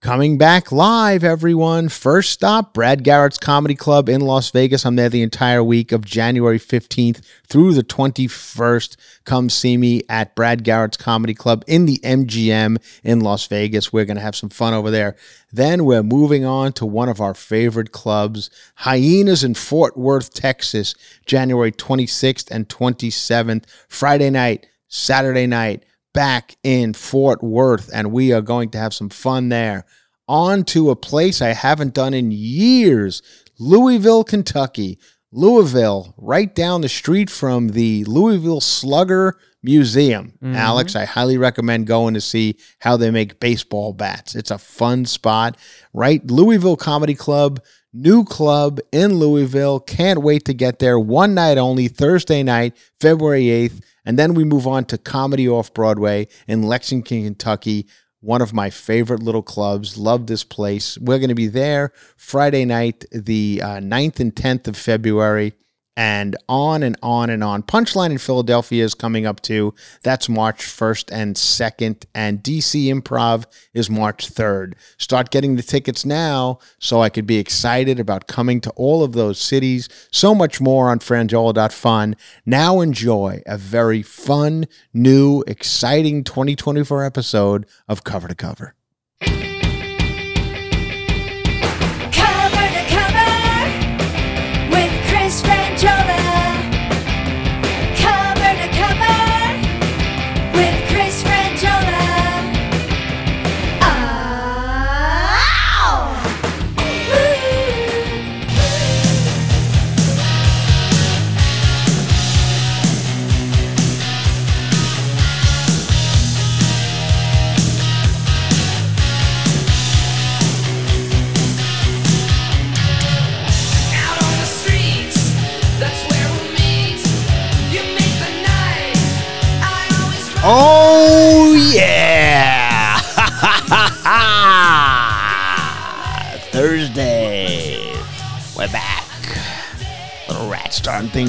Coming back live, everyone. First stop, Brad Garrett's Comedy Club in Las Vegas. I'm there the entire week of January 15th through the 21st. Come see me at Brad Garrett's Comedy Club in the MGM in Las Vegas. We're going to have some fun over there. Then we're moving on to one of our favorite clubs, Hyenas in Fort Worth, Texas, January 26th and 27th, Friday night, Saturday night back in Fort Worth, and we are going to have some fun there. On to a place I haven't done in years Louisville, Kentucky. Louisville, right down the street from the Louisville Slugger Museum. Mm-hmm. Alex, I highly recommend going to see how they make baseball bats. It's a fun spot, right? Louisville Comedy Club, new club in Louisville. Can't wait to get there. One night only, Thursday night, February 8th. And then we move on to Comedy Off Broadway in Lexington, Kentucky. One of my favorite little clubs. Love this place. We're going to be there Friday night, the uh, 9th and 10th of February and on and on and on. Punchline in Philadelphia is coming up too. That's March 1st and 2nd. And DC Improv is March 3rd. Start getting the tickets now so I could be excited about coming to all of those cities. So much more on franjola.fun. Now enjoy a very fun, new, exciting 2024 episode of Cover to. Cover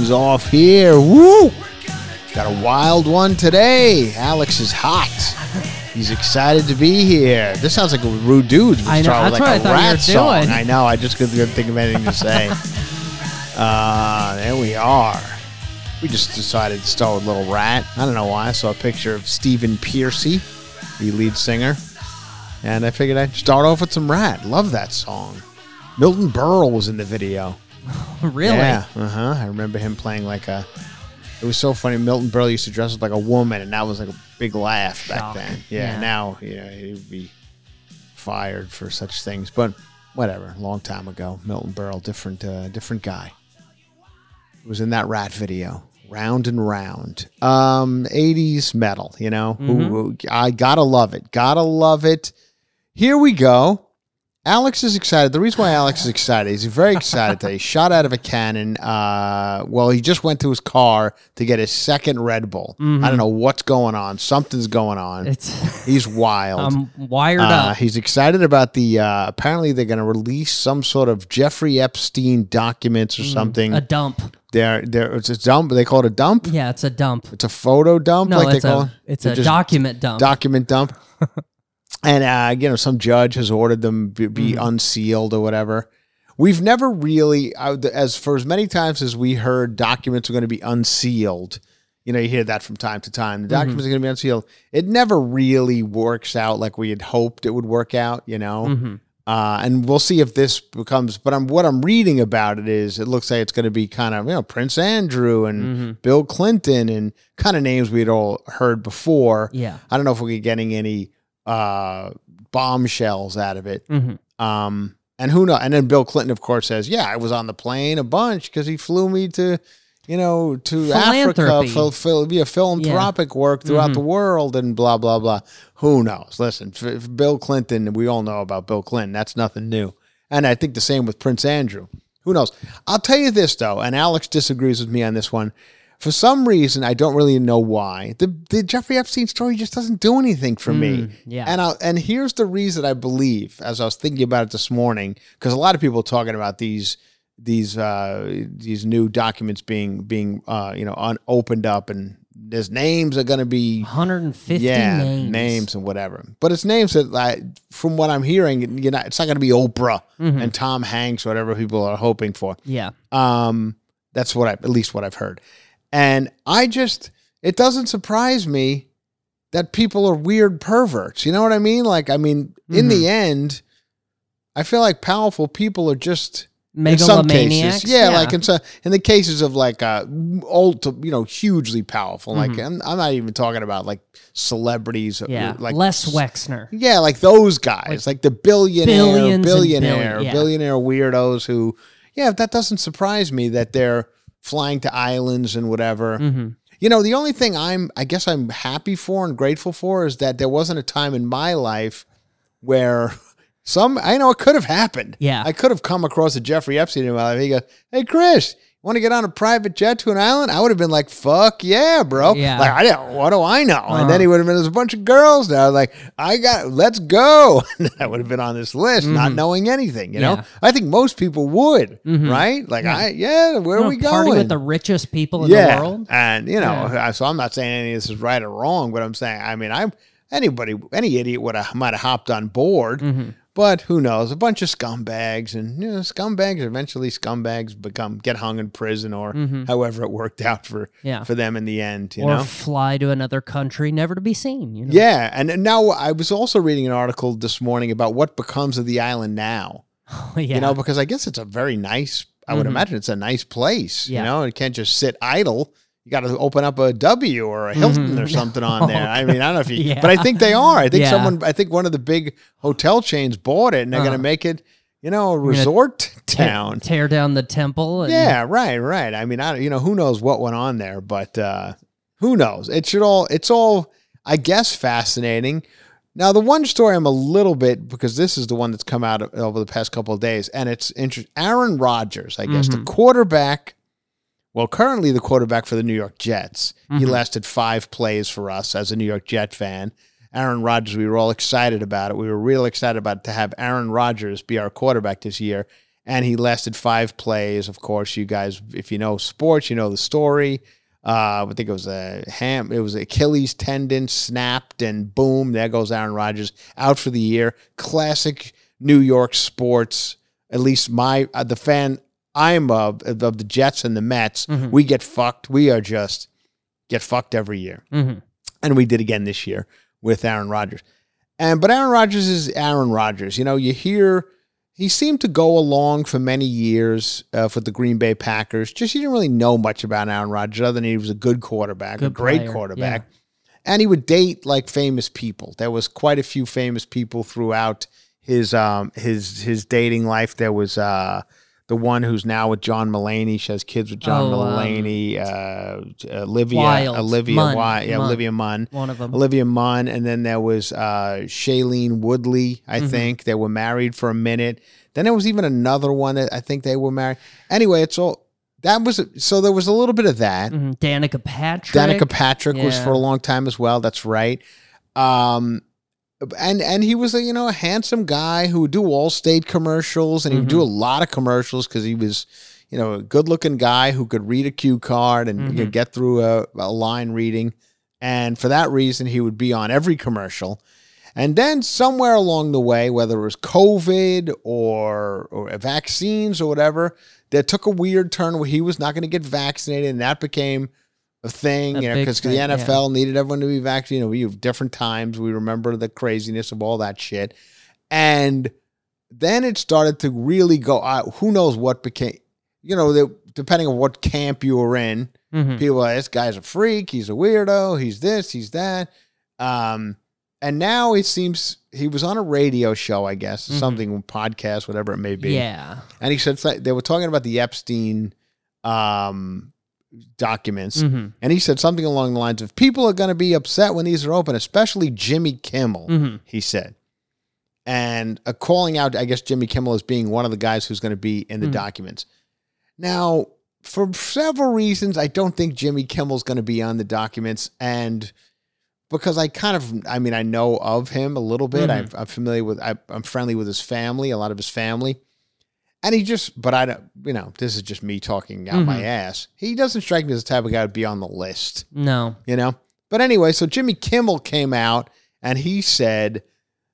things off here. Woo! Got a wild one today. Alex is hot. He's excited to be here. This sounds like a rude dude. I know, that's like what I a thought you rat were song. doing. I know. I just couldn't think of anything to say. uh, there we are. We just decided to start with Little Ratt. I don't know why. I saw a picture of Stephen Pearcy, the lead singer, and I figured I'd start off with some Ratt. Love that song. Milton Berle was in the video. really? Yeah, uh huh. I remember him playing like a. It was so funny. Milton Berle used to dress up like a woman, and that was like a big laugh back Shock. then. Yeah, Yeah. now you know he'd be fired for such things, but whatever. Long time ago, Milton Berle, different, uh, different guy. Was in that Ratt video, round and round. Um, '80s metal, you know. Who, who- I gotta love it. Gotta love it. Here we go. Alex is excited. The reason why Alex is excited, is he's very excited today. He shot out of a cannon. Uh, well, he just went to his car to get his second Red Bull. I don't know what's going on. Something's going on. It's he's wild. I'm wired Uh, up. he's excited about the. Uh, apparently, they're going to release some sort of Jeffrey Epstein documents or something. Mm, A dump. They're, they're, it's a dump. They call it a dump. Yeah, it's a dump. It's a photo dump, No, like it's they call a it. it's They're a document dump. document dump. and uh, you know, some judge has ordered them be, be Mm-hmm. unsealed or whatever. We've never really, as for as many times as we heard documents are going to be unsealed. You know, you hear that from time to time. The Mm-hmm. documents are going to be unsealed. It never really works out like we had hoped it would work out. You know, Mm-hmm. uh, and we'll see if this becomes. But I'm what I'm reading about it is it looks like it's going to be kind of you know Prince Andrew and Mm-hmm. Bill Clinton and kind of names we'd all heard before. Yeah. I don't know if we're getting any uh, bombshells out of it. Mhm. Um, and who knows? And then Bill Clinton, of course, says, "Yeah, I was on the plane a bunch because he flew me to, you know, to Africa, phil, phil, yeah, philanthropic work throughout the world, and blah blah blah. Who knows? Listen, f- Bill Clinton. We all know about Bill Clinton. That's nothing new. And I think the same with Prince Andrew. Who knows? I'll tell you this though, and Alex disagrees with me on this one. For some reason, I don't really know why. The the Jeffrey Epstein story just doesn't do anything for me. yeah. And I and here's the reason I believe, as I was thinking about it this morning, because a lot of people are talking about these these uh, these new documents being being uh, you know un- opened up, and there's names are going to be 150 yeah names. and whatever. But it's names that, I, from what I'm hearing, you know, it's not going to be Oprah Mm-hmm. and Tom Hanks, whatever people are hoping for. Yeah. Um, that's what I at least what I've heard. And I just it doesn't surprise me that people are weird perverts. You know what I mean? Like I mean, in Mm-hmm. the end, I feel like powerful people are just in some Megalomaniacs. cases. Yeah, like in so in the cases of like uh old you know, hugely powerful. Like I'm, I'm not even talking about like celebrities Mm-hmm. yeah. like Les Wexner. yeah, like those guys, like, the billionaire, billionaire, billion- yeah. billionaire weirdos who, yeah, that doesn't surprise me that they're flying to islands and whatever. Mm-hmm. You know, the only thing I'm, I guess I'm happy for and grateful for is that there wasn't a time in my life where some, I know it could have happened. Yeah. I could have come across a Jeffrey Epstein in my life. He goes, Hey, Chris, want to get on a private jet to an island? I would have been like, fuck yeah, bro. Yeah. Like, I don't, what do I know? And Uh-huh. then he would have been, there's a bunch of girls there. Like, I got, let's go. And I would have been on this list, not knowing anything, you know? Mm-hmm. Yeah. I think most people would, right? Like, I, yeah, where You are know, we party going? with the richest people in yeah. the world. And, you know, I- so I'm not saying any of this is right or wrong, but I'm saying, I mean, I'm, anybody, any idiot would have, might have hopped on board. Mm-hmm. But who knows? A bunch of scumbags, and you know, scumbags eventually scumbags become get hung in prison, or however it worked out for Mm-hmm. Yeah. for them in the end. You or know, fly to another country never to be seen. You know? yeah. And and now I was also reading an article this morning about what becomes of the island now. yeah. Mm-hmm. You know, because I guess it's a very nice. I would imagine it's a nice place. Yeah. You know, it can't just sit idle. You got to open up a W or a Hilton or something on there. I mean, I don't know if you, Mm-hmm. Yeah. but I think they are. I think Yeah. someone, I think one of the big hotel chains bought it, and they're going Uh. to make it, you know, a resort town. Tear down the temple. And, Yeah, right, right. I mean, I you know who knows what went on there, but uh, who knows? It should all. It's all, I guess, fascinating. Now, the one story I'm a little bit because this is the one that's come out over the past couple of days, and it's interesting. Aaron Rodgers, I guess, the quarterback. Well, currently the quarterback for the New York Jets. He lasted five plays for us as a New York Jet fan. Aaron Rodgers, we were all excited about it. We were real excited about it, to have Aaron Rodgers be our quarterback this year. And he lasted five plays. Of course, you guys, if you know sports, you know the story. Uh, I think it was a ham. It was Achilles tendon snapped, and boom, there goes Aaron Rodgers out for the year. Classic New York sports. At least my uh, the fan I'm of of the Jets and the Mets. We get fucked. We are just get fucked every year, Mhm. and we did again this year with Aaron Rodgers. And but Aaron Rodgers is Aaron Rodgers. You know, you hear he seemed to go along for many years uh, for the Green Bay Packers. Just you didn't really know much about Aaron Rodgers other than he was a good quarterback, a great player, quarterback. And he would date like famous people. There was quite a few famous people throughout his um his his dating life. There was uh the one who's now with John Mulaney. She has kids with John Oh, um, Mulaney. Uh, Olivia, Wilde. Olivia, Munn. Yeah, Munn. Olivia Munn. One of them. Olivia Munn, and then there was uh, Shailene Woodley. I Mm-hmm. think they were married for a minute. Then there was even another one that I think they were married. Anyway, it's all that was so there was a little bit of that. Mhm. Danica Patrick. Danica Patrick was for a long time as well. That's right. Um, and and he was a you know a handsome guy who would do all state commercials, and he would do a Mm-hmm. lot of commercials because he was you know a good looking guy who could read a cue card and Mm-hmm. you know, get through a, a line reading. And for that reason, he would be on every commercial. And then somewhere along the way, whether it was COVID or or vaccines or whatever, that took a weird turn where he was not going to get vaccinated, and that became a thing, A you know, because the thing, yeah. NFL needed everyone to be vaccinated. You know, we have different times. We remember the craziness of all that shit, and then it started to really go out. Who knows what became? You know, the, depending on what camp you were in, Mhm. people are, this guy's a freak. He's a weirdo. He's this. He's that. Um, and now it seems he was on a radio show, I guess, something podcast, whatever it may be. Yeah. And he said they were talking about the Epstein um, documents, Mm-hmm. and he said something along the lines of, "People are going to be upset when these are open, especially Jimmy Kimmel." Mm-hmm. He said, and uh, calling out, I guess Jimmy Kimmel as being one of the guys who's going to be in the Mm. documents. Now, for several reasons, I don't think Jimmy Kimmel's going to be on the documents, and because I kind of, I mean, I know of him a little bit. I'm, I'm familiar with, I, I'm friendly with his family, a lot of his family, and he just, but I don't, you know, this is just me talking out my Mhm. ass. He doesn't strike me as the type of guy to be on the list No. you know. But anyway, so Jimmy Kimmel came out and he said,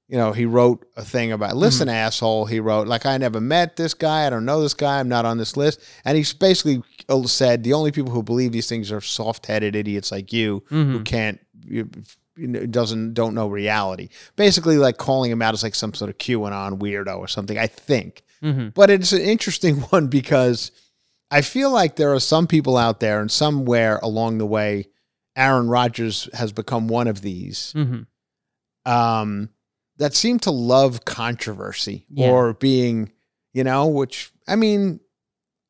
you know, he wrote a thing about, mm-hmm. listen, asshole. He wrote, like, I never met this guy. I don't know this guy. I'm not on this list. And he's basically uh, said the only people who believe these things are soft headed idiots like you who mm-hmm. can't, you, you know, doesn't, don't know reality. Basically, like calling him out as like some sort of QAnon weirdo or something, I think. Mm-hmm. But it's an interesting one because I feel like there are some people out there, and somewhere along the way, Aaron Rodgers has become one of these Mm-hmm. um, that seem to love controversy Yeah. or being, you know, which I mean,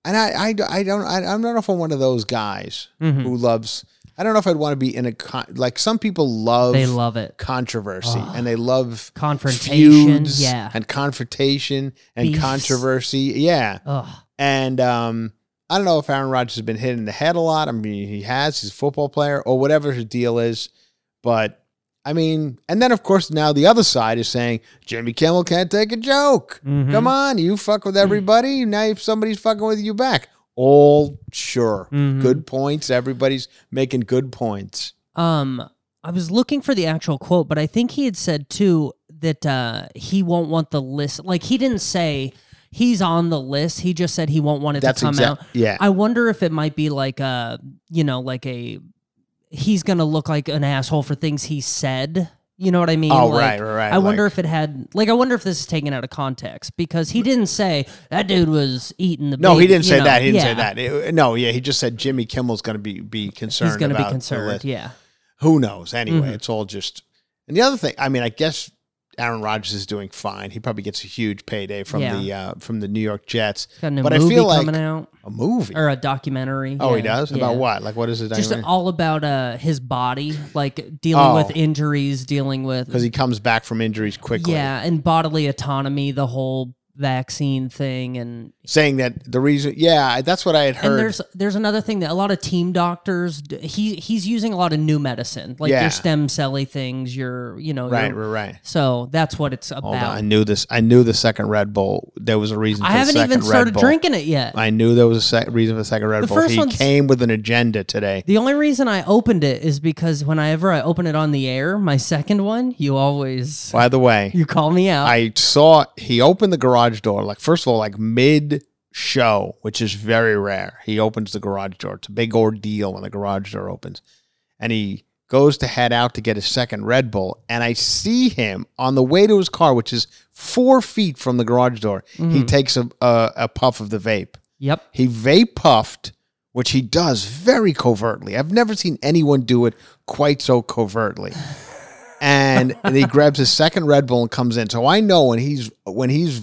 and I, I, I don't, I, know if I'm one of those guys Mhm. who loves. I don't know if I'd want to be in a con- like some people love They love it. controversy and they love Confrontation, yeah. and confrontation and Beefs. controversy, yeah. And um, I don't know if Aaron Rodgers has been hit in the head a lot. I mean, he has. He's a football player or whatever his deal is. But I mean, and then of course now the other side is saying Jimmy Kimmel can't take a joke. Mhm. Come on, you fuck with everybody. Now if somebody's fucking with you back. All sure. Mhm. Good points. Everybody's making good points. Um, I was looking for the actual quote, but I think he had said too that uh, he won't want the list. Like he didn't say he's on the list. He just said he won't want it That's to come exact- out. yeah. I wonder if it might be like a, you know, like a. He's gonna look like an asshole for things he said. You know what I mean? Oh, Like, right, right, right, I wonder like- if it had, like, I wonder if this is taken out of context because he didn't say that dude was eating the. No, he didn't say know? that. He didn't say that. It- no, yeah, he just said Jimmy Kimmel's going to be be concerned. He's gonna be concerned. Yeah. Who knows? Anyway, Mhm. it's all just. And the other thing, I mean, I guess Aaron Rodgers is doing fine. He probably gets a huge payday from Yeah. the uh, from the New York Jets. Got a new but I feel like coming out a movie. or a documentary. oh, he does yeah. about what? Like, what is it? Just all about uh his body, like dealing Oh. with injuries, dealing with because he comes back from injuries quickly. yeah, and bodily autonomy, the whole vaccine thing, and saying that the reason. Yeah, that's what I had heard and there's there's another thing that a lot of team doctors he he's using a lot of new medicine, like Yeah. your stem celly things, your you know right, your- right, right. So that's what it's about. I knew this. I knew the second Red Bull. There was a reason. For I haven't even started drinking it yet. I knew there was a sec- reason for the second Red The Bull. first He came with an agenda today. The only reason I opened it is because whenever I open it on the air, my second one, you always By the way, you call me out. I saw he opened the garage door. Like first of all, like mid show, which is very rare. He opens the garage door. It's a big ordeal when the garage door opens, and he goes to head out to get his second Red Bull. And I see him on the way to his car, which is four feet from the garage door. He mm-hmm. takes a, a a puff of the vape. yep. He vape puffed, which he does very covertly. I've never seen anyone do it quite so covertly. And, and he grabs his second Red Bull and comes in. So I know when he's when he's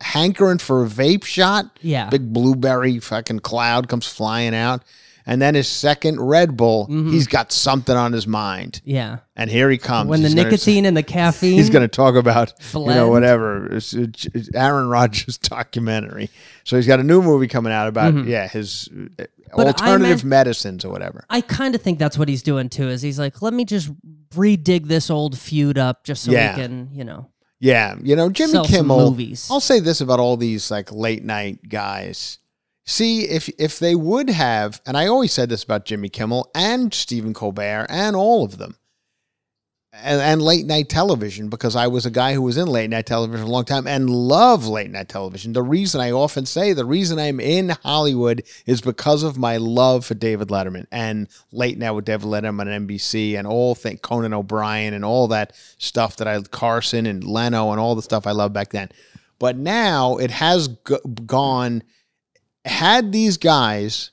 hankering for a vape shot, Yeah. big blueberry fucking cloud comes flying out. And then his second Red Bull, Mm-hmm. he's got something on his mind. Yeah. And here he comes. When the He's gonna- nicotine and the caffeine He's going to talk about you know whatever it's, it's Aaron Rodgers documentary. So he's got a new movie coming out about yeah his uh, Mm-hmm. But alternative meant- medicines or whatever. I kind of think that's what he's doing too. Is he's like, let me just redig this old feud up just so Yeah. we can, you know, Yeah, you know Jimmy Sell Kimmel. movies. I'll say this about all these like late night guys. See if if they would have, and I always said this about Jimmy Kimmel and Stephen Colbert and all of them, and, and late night television because I was a guy who was in late night television a long time and love late night television. The reason I often say the reason I'm in Hollywood is because of my love for David Letterman and late night with David Letterman on NBC and all thing Conan O'Brien and all that stuff that I Carson and Leno and all the stuff I loved back then. But now it has g- gone. Had these guys,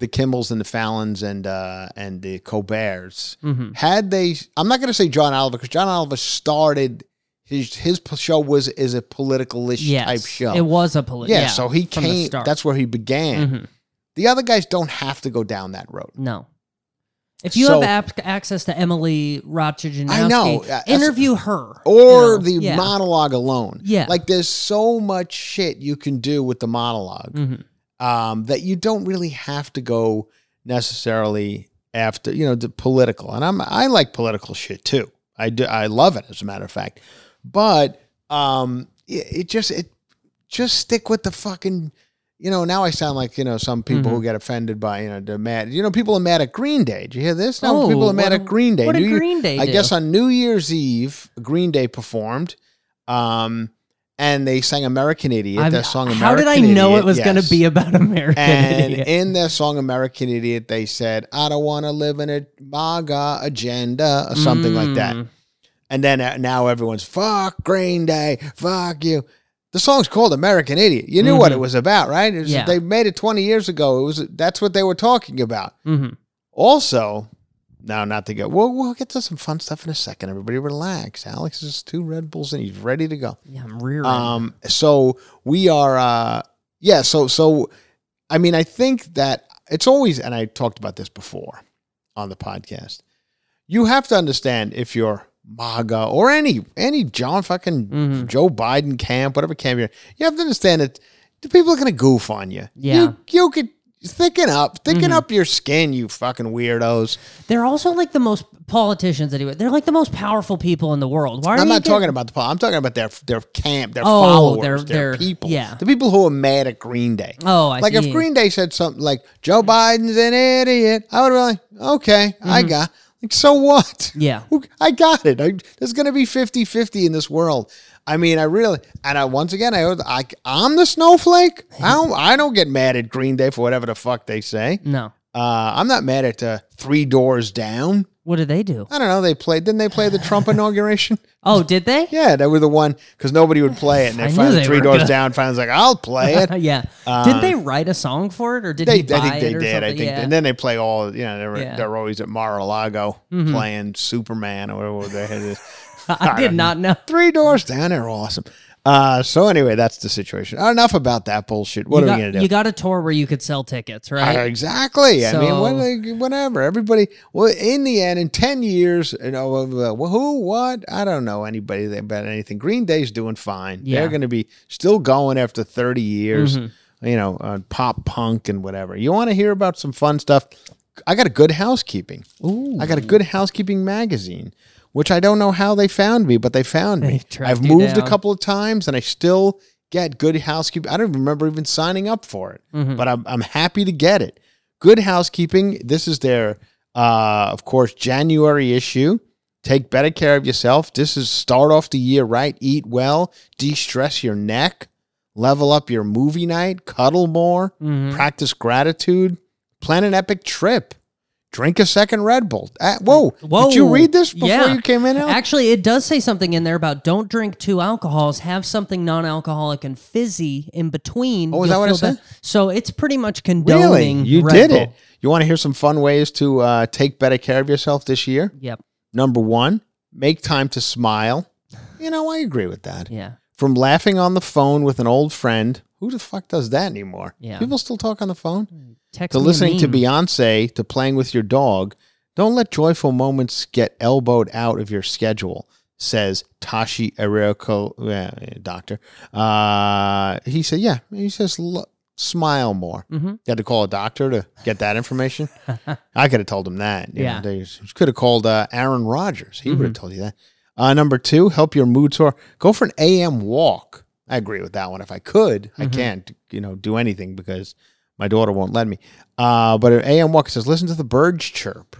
the Kimmels and the Fallons and uh, and the Colberts, Mhm. had they, I'm not going to say John Oliver because John Oliver started his his show was is a political-ish yes, type show. it was a political. yeah, so he came. That's where he began. Mhm. The other guys don't have to go down that road. No. If you So- have ap- access to Emily Ratajkowski, I know, uh, interview her. Or you know? the Yeah. monologue alone. Yeah. Like there's so much shit you can do with the monologue Mhm. Um, that you don't really have to go necessarily after, you know, the political. And I'm I like political shit too. I do I love it as a matter of fact. But um it, it just it just stick with the fucking you know, now I sound like, you know, some people Mm-hmm. who get offended by, you know, the mad you know, people are mad at Green Day. Did you hear this? No, Oh, people are mad what- at Green Day. what did New Year- Green Day I do? guess on New Year's Eve, Green Day performed. Um and they sang American Idiot, I've- their song American how did I know it was going to be about American And Idiot? in their song American Idiot, they said, I don't want to live in a MAGA agenda or something like that. Mm. And then uh, now everyone's, fuck Green Day, fuck you. The song's called American Idiot. You knew what it was about, right? It was- Mm-hmm. Yeah. They made it 20 years ago. It was That's what they were talking about. Mhm. Also, now not to go, we'll, we'll get to some fun stuff in a second. Everybody relax. Alex is two Red Bulls and he's ready to go. Yeah, I'm rear. Um, so we are, uh, yeah. So, so, I mean, I think that it's always, and I talked about this before on the podcast. You have to understand if you're MAGA or any any John fucking Mhm. Joe Biden camp, whatever camp you're, you have to understand that the people are gonna goof on you. Yeah. Mm-hmm. you, you could thicken up, thicken up your skin, you fucking weirdos. They're also like the most politicians anyway. They're like the most powerful people in the world. Why are I'm you not talking about the. I'm talking about their their camp, their Oh, followers, their- their, their- people, yeah. the people who are mad at Green Day. Oh, I like see. if Green Day said something like Joe Biden's an idiot, I would be like, okay, I got. Like, so what? Mm-hmm. Yeah. I got it. I, there's going to be 50-50 in this world. I mean, I really, and I once again, I, I I'm the snowflake. I don't, I don't get mad at Green Day for whatever the fuck they say. No. Uh, I'm not mad at uh, Three Doors Down. What did they do? I don't know. They played. Didn't they play the Trump inauguration? Oh, did they? Yeah, they were the one because nobody would play it, and they finally they three doors gonna- down. Finally, was like, I'll play it. yeah. did they write a song for it, or did Uh, They, I think they did. something? I think, yeah. and then they play all. You know, they're, Yeah. Mm-hmm. they're always at Mar-a-Lago playing Superman or whatever they had. This. I did not know. Three doors down. They're awesome. Uh, so anyway, that's the situation. Enough about that bullshit. What you are got, we gonna do? You got a tour where you could sell tickets, Uh, right? exactly. I mean, So- what, like, whatever. Everybody. Well, in the end, in ten years, you know, uh, who, what? I don't know anybody about anything. Green Day's doing fine. Yeah. They're going to be still going after thirty years. Mm-hmm. You know, uh, pop punk and whatever. You want to hear about some fun stuff? I got a good housekeeping. Ooh. I got a good housekeeping magazine, which I don't know how they found me, but they found me. They I've moved a couple of times, and I still get good housekeeping. I don't remember even signing up for it, Mm-hmm. but I'm I'm happy to get it. Good housekeeping. This is their, uh, of course, January issue. Take better care of yourself. This is start off the year right. Eat well. De-stress your neck. Level up your movie night. Cuddle more. Mm-hmm. Practice gratitude. Plan an epic trip. Drink a second Red Bull. Uh, whoa. Whoa. Did you read this before Yeah. you came in? Al? Actually, it does say something in there about don't drink two alcohols. Have something non-alcoholic and fizzy in between. Oh, is You'll that what it said? So it's pretty much condoning. Really? You Red did Bull. it. You want to hear some fun ways to uh, take better care of yourself this year? Yep. Number one, make time to smile. You know, I agree with that. Yeah. From laughing on the phone with an old friend. Who the fuck does that anymore? Yeah. People still talk on the phone? Text To listening to. Beyonce, to playing with your dog. Don't let joyful moments get elbowed out of your schedule, says Tashi Eriko, uh, doctor. Uh, he said, yeah, he says, "Lo- smile more. Mhm. You had to call a doctor to get that information. I could have told him that. you know, Yeah. they could have called uh, Aaron Rodgers. He would Mm-hmm. have told you that. Uh, number two, help your mood soar. Go for an AM walk. I agree with that one. If I could, I Mm-hmm. can't, you know, do anything because my daughter won't let me. Uh, but AM walk says, listen to the birds chirp.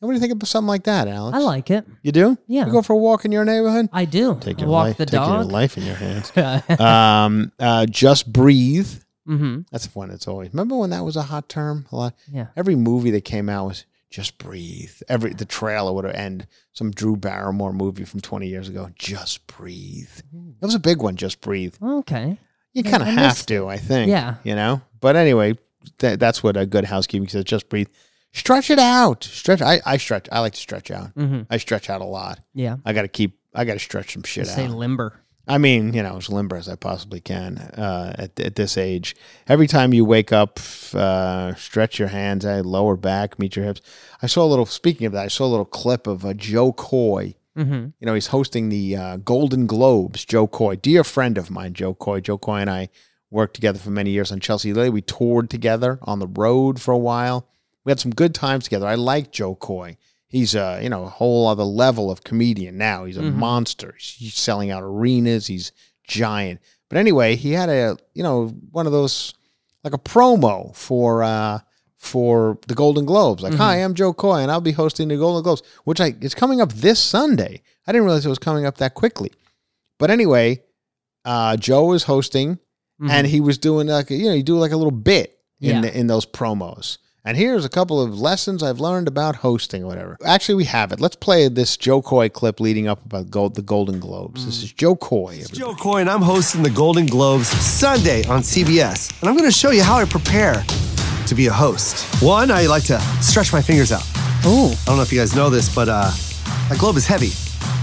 What do you think of something like that, Alex? I like it. You do? Yeah. You go for a walk in your neighborhood? I do. Take your walk life, the take your life in your hands. um, uh, just breathe. mm-hmm. That's one that's always. Remember when that was a hot term? A lot. Yeah. Every movie that came out was just breathe. Every the trailer would end some Drew Barrymore movie from 20 years ago. Just breathe. That was a big one. Just breathe. Okay. You Yeah, kind of have missed to, I think. Yeah. You know. But anyway, that, that's what a good housekeeping says. Just breathe. Stretch it out. Stretch. I, I stretch. I like to stretch out. Mm-hmm. I stretch out a lot. Yeah. I got to keep. I got to stretch some shit Say out. limber. I mean, you know, as limber as I possibly can uh, at, at this age. Every time you wake up, uh, stretch your hands, uh, lower back, meet your hips. I saw a little, speaking of that, I saw a little clip of uh, Jo Koy. Mm-hmm. You know, he's hosting the uh, Golden Globes, Jo Koy, dear friend of mine, Jo Koy. Jo Koy and I worked together for many years on Chelsea Lately. We toured together on the road for a while. We had some good times together. I like Jo Koy. He's a you know a whole other level of comedian now. He's a monster. He's, selling out arenas. He's giant. But anyway, he had a you know one of those like a promo for uh for the Golden Globes. Like, hi, I'm Jo Koy, and I'll be hosting the Golden Globes, which I it's coming up this Sunday. I didn't realize it was coming up that quickly. But anyway, uh, Jo was hosting, and he was doing like a, you know you do like a little bit in Yeah. the, in those promos. And here's a couple of lessons I've learned about hosting or whatever. Actually, we have it. Let's play this Jo Koy clip leading up about gold, the Golden Globes. This is Jo Koy. everybody. Jo Koy, and I'm hosting the Golden Globes Sunday on CBS. And I'm going to show you how I prepare to be a host. One, I like to stretch my fingers out. Oh, I don't know if you guys know this, but uh, my globe is heavy.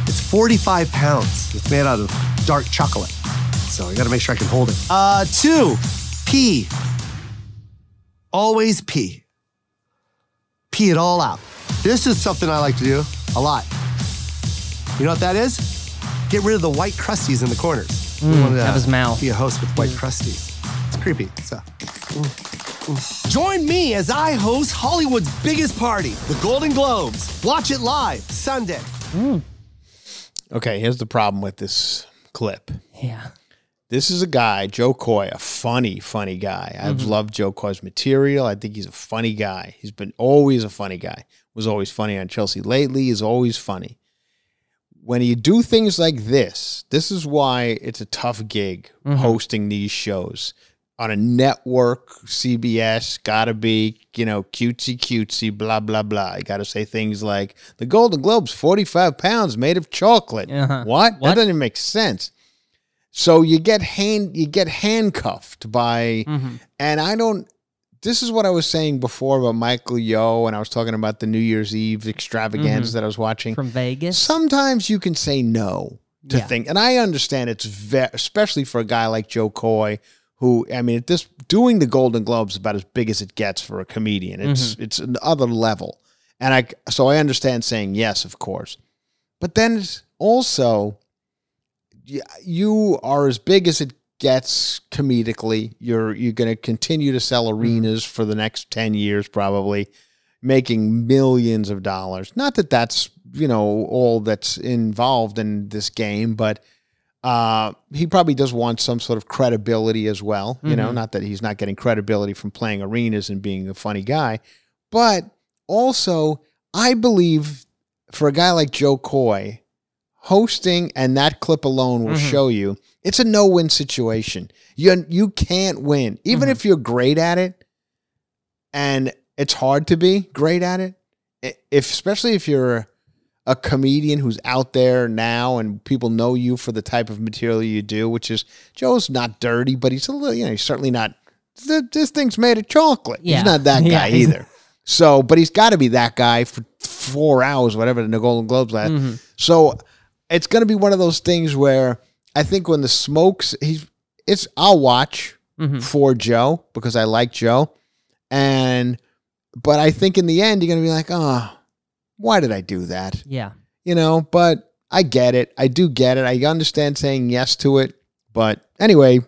It's 45 pounds. It's made out of dark chocolate. So I got to make sure I can hold it. Uh, two, pee. Always pee. Pee it all out. This is something I like to do a lot. You know what that is? Get rid of the white crusties in the corners. We mm, wanna, uh, have his mouth. Be a host with white mm. crusties. It's creepy. So. Join me as I host Hollywood's biggest party, the Golden Globes. Watch it live Sunday. Mm. Okay, here's the problem with this clip. yeah. This is a guy, Jo Koy, a funny, funny guy. I've loved Jo Koy's material. I think he's a funny guy. He's been always a funny guy. Was always funny on Chelsea lately. Is always funny. When you do things like this, this is why it's a tough gig hosting these shows on a network. CBS gotta be, you know, cutesy cutesy, blah blah blah. You gotta say things like the Golden Globes, forty five pounds, made of chocolate. Uh-huh. What? That What? doesn't even make sense. So you get hand you get handcuffed by Mm-hmm. and I don't this is what I was saying before about Michael Yo and I was talking about the New Year's Eve extravaganza that I was watching. Mm-hmm. From Vegas. Sometimes you can say no to Yeah. things. And I understand it's ve- especially for a guy like Jo Koy who I mean this doing the Golden Globes is about as big as it gets for a comedian. It's it's another level. And I so I understand saying yes, of course. But then it's also you are as big as it gets comedically. You're you're going to continue to sell arenas for the next 10 years probably making millions of dollars. Not that that's, you know, all that's involved in this game, but uh, he probably does want some sort of credibility as well. You know, not that he's not getting credibility from playing arenas and being a funny guy, but also I believe for a guy like Jo Koy, hosting and that clip alone will show you it's a no-win situation. You you can't win, even if you're great at it, and it's hard to be great at it. If especially if you're a comedian who's out there now and people know you for the type of material you do, which is Jo's not dirty, but he's a little, you know, he's certainly not. This thing's made of chocolate. Yeah. He's not that guy he's- either. So, but he's got to be that guy for four hours, whatever the Golden Globes last. Mm-hmm. So, it's going to be one of those things where I think when the smokes, he's it's I'll watch Mm-hmm. for Jo because I like Jo, and but I think in the end you're going to be like, oh, why did I do that? Yeah. You know, but I get it. I do get it. I understand saying yes to it. But anyway,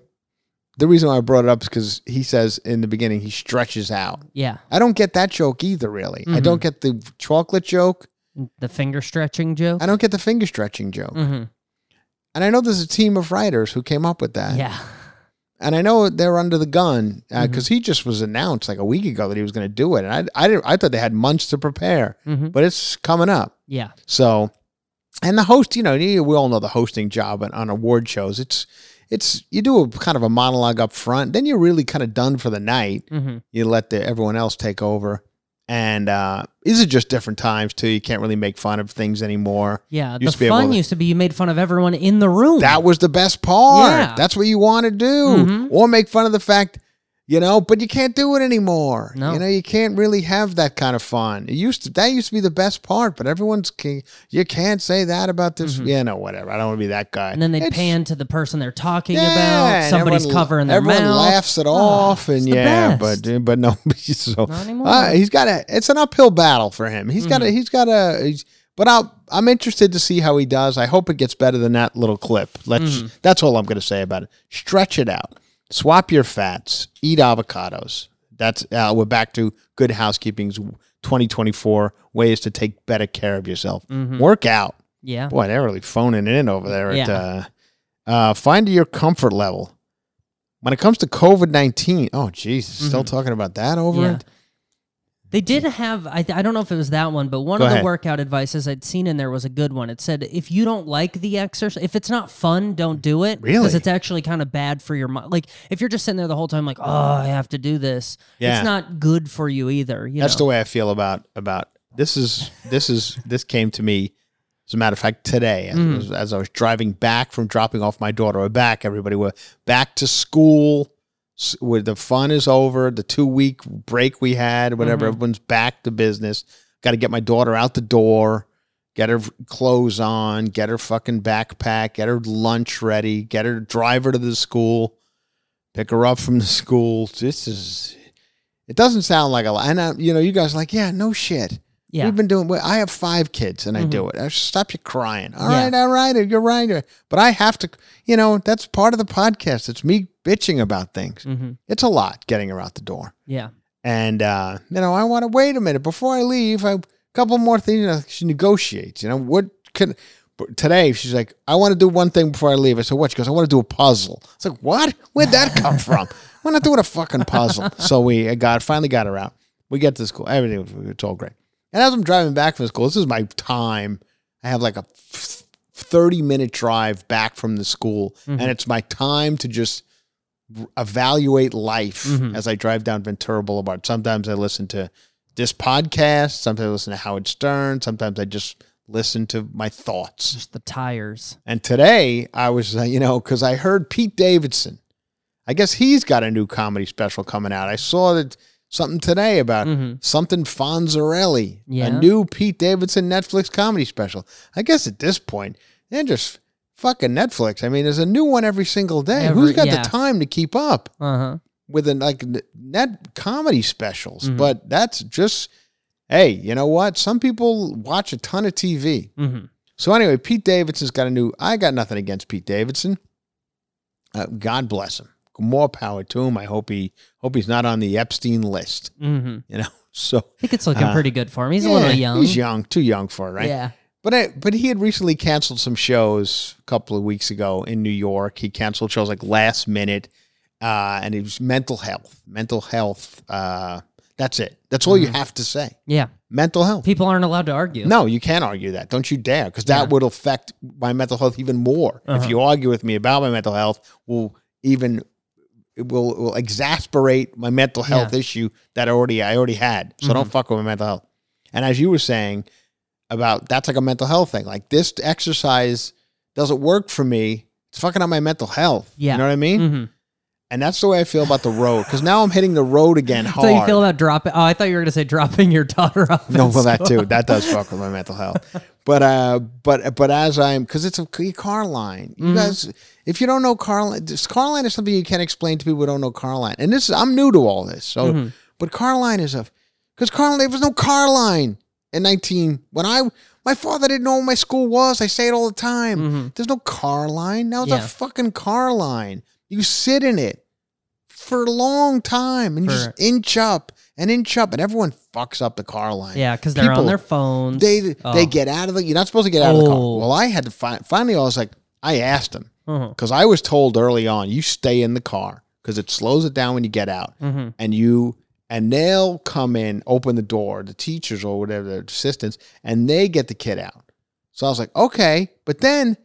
the reason why I brought it up is because he says in the beginning he stretches out. Yeah. I don't get that joke either, really. I Mm-hmm. don't get the chocolate joke. The finger stretching joke. I don't get the finger stretching joke. Mm-hmm. And I know there's a team of writers who came up with that. Yeah. And I know they're under the gun Mm-hmm. because he just was announced like a week ago that he was going to do it. And I, I, didn't, I thought they had months to prepare, Mhm. but it's coming up. Yeah. So, and the host, you know, we all know the hosting job on, on award shows. It's, it's you do a kind of a monologue up front, then you're really kind of done for the night. Mhm. You let the everyone else take over, and uh, these are just different times too. You can't really make fun of things anymore. Yeah. Used the fun to- used to be you made fun of everyone in the room. That was the best part. Yeah. That's what you want to do, Mhm. or make fun of the fact You know, but you can't do it anymore. No. You know, you can't really have that kind of fun. It used to that used to be the best part, but everyone's ca- you can't say that about this. Yeah, no, whatever. I don't want to be that guy. Mm-hmm. And then they It's- pan to the person they're talking Yeah, about. Somebody's everyone- covering their everyone mouth. laughs it Oh, off, and yeah, best. but but no, so Not anymore. uh, he's got a. It's an uphill battle for him. He's got a. Mm-hmm. He's got a. He's, but I'll, I'm interested to see how he does. I hope it gets better than that little clip. Let's. Mm-hmm. That's all I'm going to say about it. Stretch it out. Swap your fats. Eat avocados. That's. Uh, we're back to good housekeeping's 2024 ways to take better care of yourself. Work out. yeah. Boy, they're really phoning it in over there. At, Yeah. uh, uh, find your comfort level. When it comes to COVID 19, oh, geez, still talking about that over Mm-hmm. Yeah. it? They did have, I, I don't know if it was that one, but one Go of ahead. the workout advices I'd seen in there was a good one. It said, if you don't like the exercise, if it's not fun, don't do it. Really? Because it's actually kind of bad for your mind. Like, if you're just sitting there the whole time, like, oh, I have to do this, Yeah. it's not good for you either. You That's the way I feel about about this is this is this came to me as a matter of fact today as, Mm. as, I was driving back from dropping off my daughter we're back everybody we're back to school where the fun is over the two week break we had whatever Mhm. everyone's back to business got to get my daughter out the door get her clothes on get her fucking backpack get her lunch ready get her drive her to the school pick her up from the school this is it doesn't sound like a lot. And, uh, you know, you guys are like, yeah, no shit. Yeah. We've been doing, I have five kids and I Mm-hmm. do it. I stop you crying. All Yeah. right, all right, you're right. But I have to, you know, that's part of the podcast. It's me bitching about things. hmm It's a lot getting her out the door. Yeah. And, uh, you know, I want to wait a minute before I leave. I, a couple more things. You know, she negotiates. You know, what can, but today she's like, I want to do one thing before I leave. I said, what? She goes, I want to do a puzzle. It's like, what? Where'd that come from? We're not doing a fucking puzzle. So we got finally got her out. We get to school. Everything was it's all great. And as I'm driving back from school, this is my time. I have like a 30 minute drive back from the school, and it's my time to just evaluate life as I drive down Ventura Boulevard. Sometimes I listen to this podcast, sometimes I listen to Howard Stern, sometimes I just listen to my thoughts. Just the tires. And today I was, uh, you know, because I heard Pete Davidson. I guess he's got a new comedy special coming out. I saw that something today about something Fonzarelli, Yeah. a new Pete Davidson Netflix comedy special. I guess at this point, they're just fucking Netflix. I mean, there's a new one every single day. Every- Who's got yeah. the time to keep up Uh huh. with an, like net comedy specials? Mm-hmm. But that's just, hey, you know what? Some people watch a ton of TV. hmm So anyway, Pete Davidson's got a new. I got nothing against Pete Davidson. Uh, God bless him. More power to him. I hope he hope he's not on the Epstein list. hmm You know. So I think it's looking Uh, pretty good for him. He's a little young. He's young, too young for it, right? Yeah. But I, but he had recently canceled some shows a couple of weeks ago in New York. He canceled shows like last minute, uh, and it was mental health. Mental health. Uh, that's it. That's all you have to say. Yeah. Mental health. People aren't allowed to argue. No, you can't argue that. Don't you dare, because that Yeah. would affect my mental health even more. If you argue with me about my mental health, will even will will exasperate my mental health Yeah. issue that I already I already had. So don't fuck with my mental health. And as you were saying about that's like a mental health thing. Like this exercise doesn't work for me. It's fucking up my mental health. Yeah. You know what I mean? Mhm. And that's the way I feel about the road. Because now I'm hitting the road again hard. So you feel about dropping? Oh, I thought you were going to say dropping your daughter off. No, well, that too. That does fuck with my mental health. But uh, but but as I'm, because it's a car line. You Mm-hmm. guys, if you don't know Carline, this Carline is something you can't explain to people who don't know Carline. And this is I'm new to all this. So, Mm-hmm. but Carline is a because Carline there was no car line in 19 when I. My father didn't know where my school was. I say it all the time. There's no car line. Now it's Mm-hmm. Yeah. a fucking car line. You sit in it for a long time and you just inch up and inch up, and everyone fucks up the car line. Yeah, because they're on their phones. They Oh. they get out of the. You're not supposed to get out of the car. Oh. Well, I had to find. Finally, I was like, I asked him Uh-huh. because I was told early on, you stay in the car because it slows it down when you get out, Mhm. and you and they'll come in, open the door, the teachers or whatever, the assistants, and they get the kid out. So I was like, okay, but then.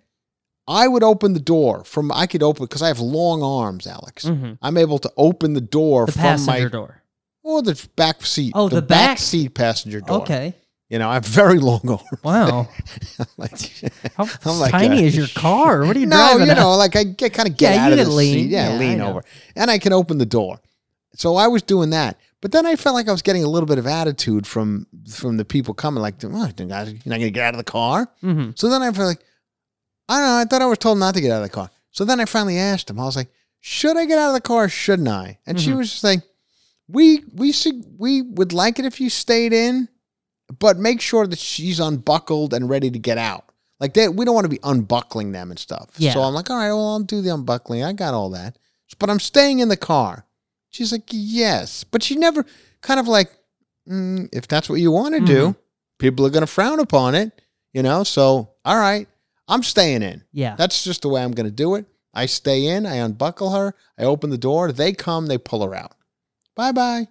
I would open the door from I could open because I have long arms, Alex. Mhm. I'm able to open the door the from my door. or the back seat. Oh, the back back- seat passenger door. Okay. You know, I have very long arms. Wow. like, How I'm like tiny a- is your car? What are you no, driving? No, you at? know, like I get kind of get Yeah, out of the lean. seat. Yeah, Yeah, lean over, and I can open the door. so I was doing that. But then I felt like I was getting a little bit of attitude from from the people coming, like, oh, you're not gonna get out of the car. Mhm. So then I felt like, I don't know. I thought I was told not to get out of the car. So then I finally asked him. I was like, should I get out of the car? Shouldn't I? And she Mhm. was just like, we we we would like it if you stayed in, but make sure that she's unbuckled and ready to get out. Like they, we don't want to be unbuckling them and stuff. Yeah. So I'm like, all right, well, I'll do the unbuckling. I got all that, but I'm staying in the car. She's like, yes, but she never kind of like, mm, if that's what you want to do, people are going to frown upon it, you know. So all right, I'm staying in. Yeah. That's just the way I'm going to do it. I stay in, I unbuckle her, I open the door, they come, they pull her out. Bye bye.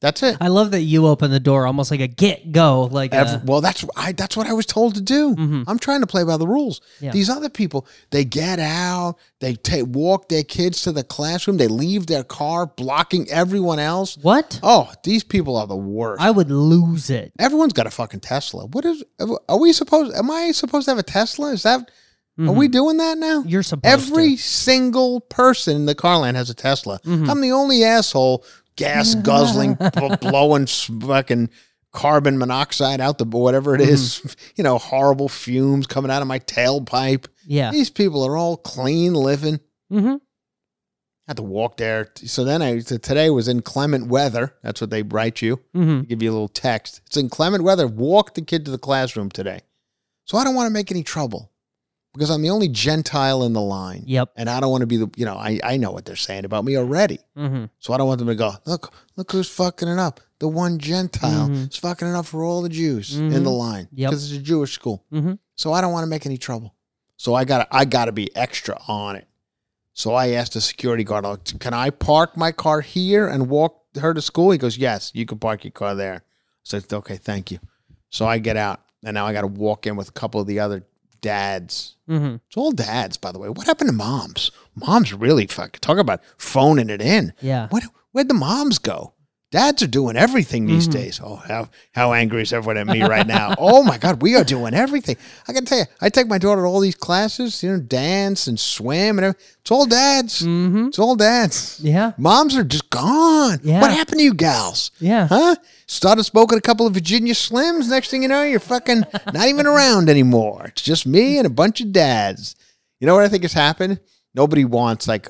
That's it. I love that you open the door almost like a get go, like Every- a, well, that's I. That's what I was told to do. Mhm. I'm trying to play by the rules. Yeah. These other people, they get out, they take walk their kids to the classroom, they leave their car, blocking everyone else. what? Oh, these people are the worst. I would lose it. Everyone's got a fucking Tesla. What is? Are we supposed? Am I supposed to have a Tesla? Is that? Are we doing that now? Mm-hmm. You're supposed Every to. single person in the car land has a Tesla. Mm-hmm. I'm the only asshole gas guzzling, b- blowing fucking carbon monoxide out the whatever it is. Mm-hmm. You know, horrible fumes coming out of my tailpipe. Yeah. These people are all clean living. Mm-hmm. had to walk there. So then I so today was inclement weather. That's what they write you. Mm-hmm. Give you a little text. It's inclement weather. Walk the kid to the classroom today. So I don't want to make any trouble because I'm the only Gentile in the line. Yep. And I don't want to be the, you know, I, I know what they're saying about me already. Mm-hmm. So I don't want them to go, look, look who's fucking it up. The one Gentile Mhm. is fucking it up for all the Jews in the Mhm. line Yep. because it's a Jewish school. Mm-hmm. So I don't want to make any trouble. So I got I got to be extra on it. So I asked the security guard, like, "Can I park my car here and walk her to school?" He goes, "Yes, you can park your car there." I said, "Okay, thank you." So I get out, and now I got to walk in with a couple of the other dads. Mm-hmm. It's all dads, by the way. What happened to moms? Moms really fuck. Talk about phoning it in. Yeah. What? Where'd the moms go? Dads are doing everything these Mhm. days. Oh, how how angry is everyone at me right now? oh my God, we are doing everything. I can tell you, I take my daughter to all these classes, you know, dance and swim and everything. It's all dads. Mm-hmm. It's all dads. Yeah. Moms are just gone. Yeah. What happened to you gals? Yeah. Huh? Started smoking a couple of Virginia Slims. Next thing you know, you're fucking not even around anymore. It's just me and a bunch of dads. You know what I think has happened? Nobody wants like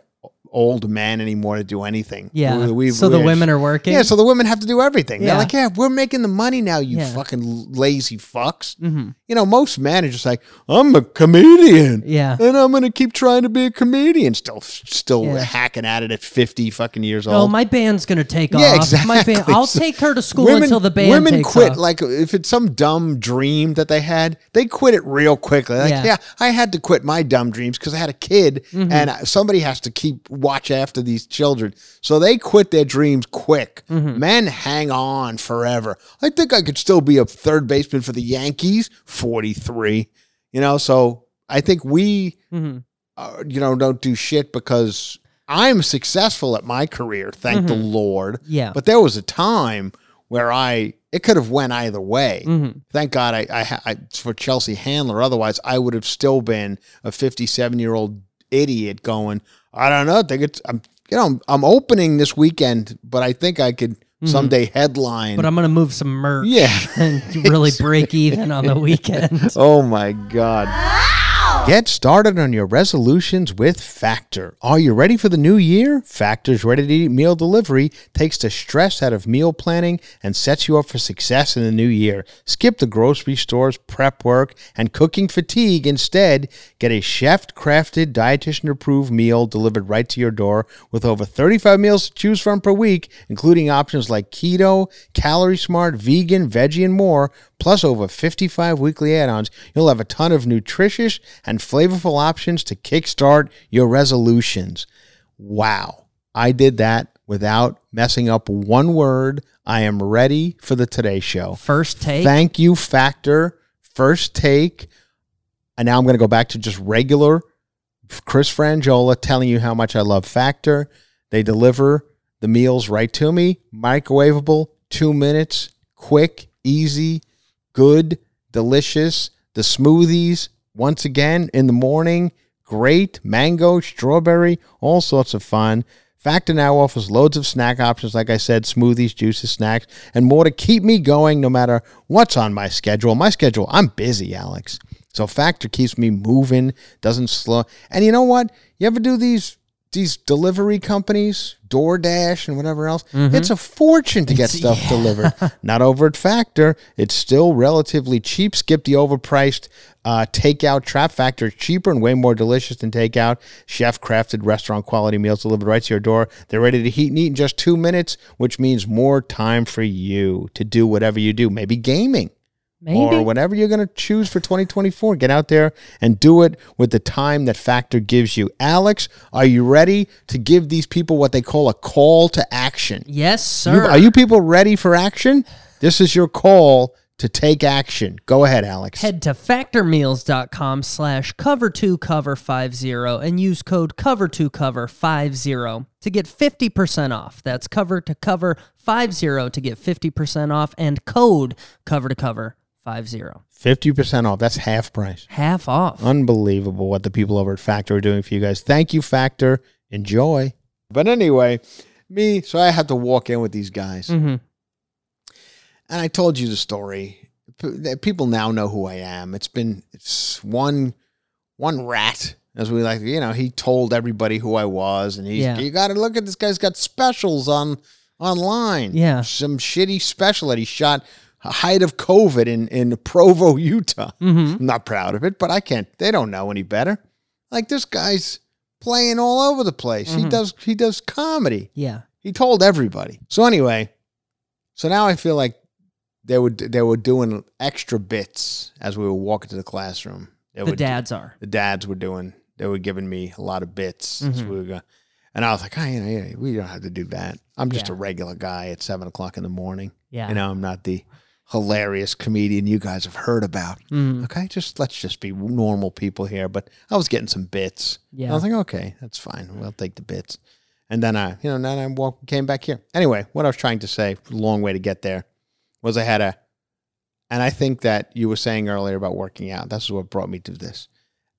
old men anymore to do anything. Yeah. We- we- so the women are working. Yeah, so the women have to do everything. Yeah. They're like, yeah, we're making the money now, you Yeah. fucking lazy fucks. Mm-hmm. You know, most men are just like, I'm a comedian. Yeah. And I'm gonna keep trying to be a comedian. Still still Yeah. hacking at it at fifty fucking years old. Oh, old. my band's gonna take Yeah, off. My band. exactly. I'll So take her to school until the band women takes quit off. like if it's some dumb dream that they had they quit it real quickly like Yeah. yeah, i had to quit my dumb dreams because i had a kid Mm-hmm. and somebody has to keep watch after these children so they quit their dreams quick Mm-hmm. men hang on forever i think i could still be a third baseman for the yankees 43 you know so i think we Mhm. uh, you know don't do shit because i'm successful at my career thank the lord Mm-hmm. Yeah. but there was a time where I it could have went either way. Mhm. Thank God I, I, I for Chelsea Handler. Otherwise, I would have still been a 57 year old idiot going. I don't know. I think it's I'm you know I'm, I'm opening this weekend, but I think I could someday headline. Mm-hmm. But I'm gonna move some merch. Yeah. and really break even on the weekend. Oh my God. Get started on your resolutions with Factor. Are you ready for the new year? Factor's ready to eat meal delivery takes the stress out of meal planning and sets you up for success in the new year. Skip the grocery stores, prep work, and cooking fatigue. Instead, get a chef crafted, dietitian approved meal delivered right to your door with over 35 meals to choose from per week, including options like keto, calorie smart, vegan, veggie, and more plus over 55 weekly add-ons, you'll have a ton of nutritious and flavorful options to kickstart your resolutions. Wow. I did that without messing up one word. I am ready for the Today Show. First take. Thank you, Factor. First take. And now I'm going to go back to just regular Chris Franjola telling you how much I love Factor. They deliver the meals right to me, microwavable, two minutes, quick, easy, good, delicious. The smoothies, once again, in the morning, great. Mango, strawberry, all sorts of fun. Factor now offers loads of snack options, like I said, smoothies, juices, snacks, and more to keep me going no matter what's on my schedule. My schedule, I'm busy, Alex. So Factor keeps me moving, doesn't slow. And you know what? You ever do these these delivery companies, DoorDash and whatever else? It's a fortune to get stuff delivered. Not over at Factor. It's still relatively cheap. Skip the overpriced uh, takeout trap. Factor is cheaper and way more delicious than takeout. Chef crafted restaurant quality meals delivered right to your door. They're ready to heat and eat in just two minutes, which means more time for you to do whatever you do. Maybe gaming Maybe. or whatever you're going to choose for 2024. Get out there and do it with the time that Factor gives you. Alex, are you ready to give these people what they call a call to action? yes, You- sir. are you people ready for action? This is your call to take action. Go ahead, Alex. Head to factormeals.com slash cover two cover five zero and use code cover two cover five zero to get 50% off. That's cover to cover five zero to get 50% off and code cover to cover five zero. 50% off. That's half price. Half off. Unbelievable what the people over at Factor are doing for you guys. Thank you, Factor. Enjoy. But anyway, me, so I had to walk in with these guys. hmm and I told you the story. P- People now know who I am. It's been it's one one rat, as we like. You know, he told everybody who I was, and he's Yeah. you got to look at this guy's got specials on online. Yeah. some shitty special that he shot. A Height of COVID in in Provo, Utah. hmm I'm not proud of it, but I can't. They don't know any better. Like this guy's playing all over the place. He Mhm. does he does comedy. Yeah. He told everybody. So anyway, so now I feel like they were they were doing extra bits as we were walking to the classroom. They The dads are. the dads were doing. They were giving me a lot of bits as Mhm. we were going. And I was like, oh, you know, yeah, we don't have to do that. I'm just Yeah. a regular guy at seven o'clock in the morning. Yeah. You know, I'm not the hilarious comedian you guys have heard about. Mhm. Okay, just let's just be normal people here. But I was getting some bits. Yeah. I was like, okay, that's fine. We'll take the bits. And then I, you know, then I walk, came back here. Anyway, what I was trying to say, long way to get there, was I had a, and I think that you were saying earlier about working out. That's what brought me to this.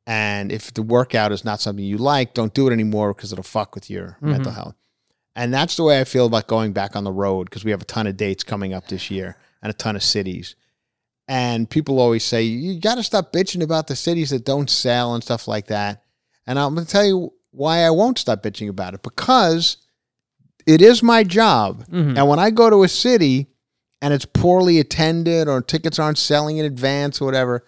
And if the workout is not something you like, don't do it anymore because it'll fuck with your mental health. And that's the way I feel about going back on the road because we have a ton of dates coming up this year and a ton of cities. And people always say, you got to stop bitching about the cities that don't sell and stuff like that. And I'm going to tell you why I won't stop bitching about it because it is my job. Mhm. And when I go to a city and it's poorly attended or tickets aren't selling in advance or whatever,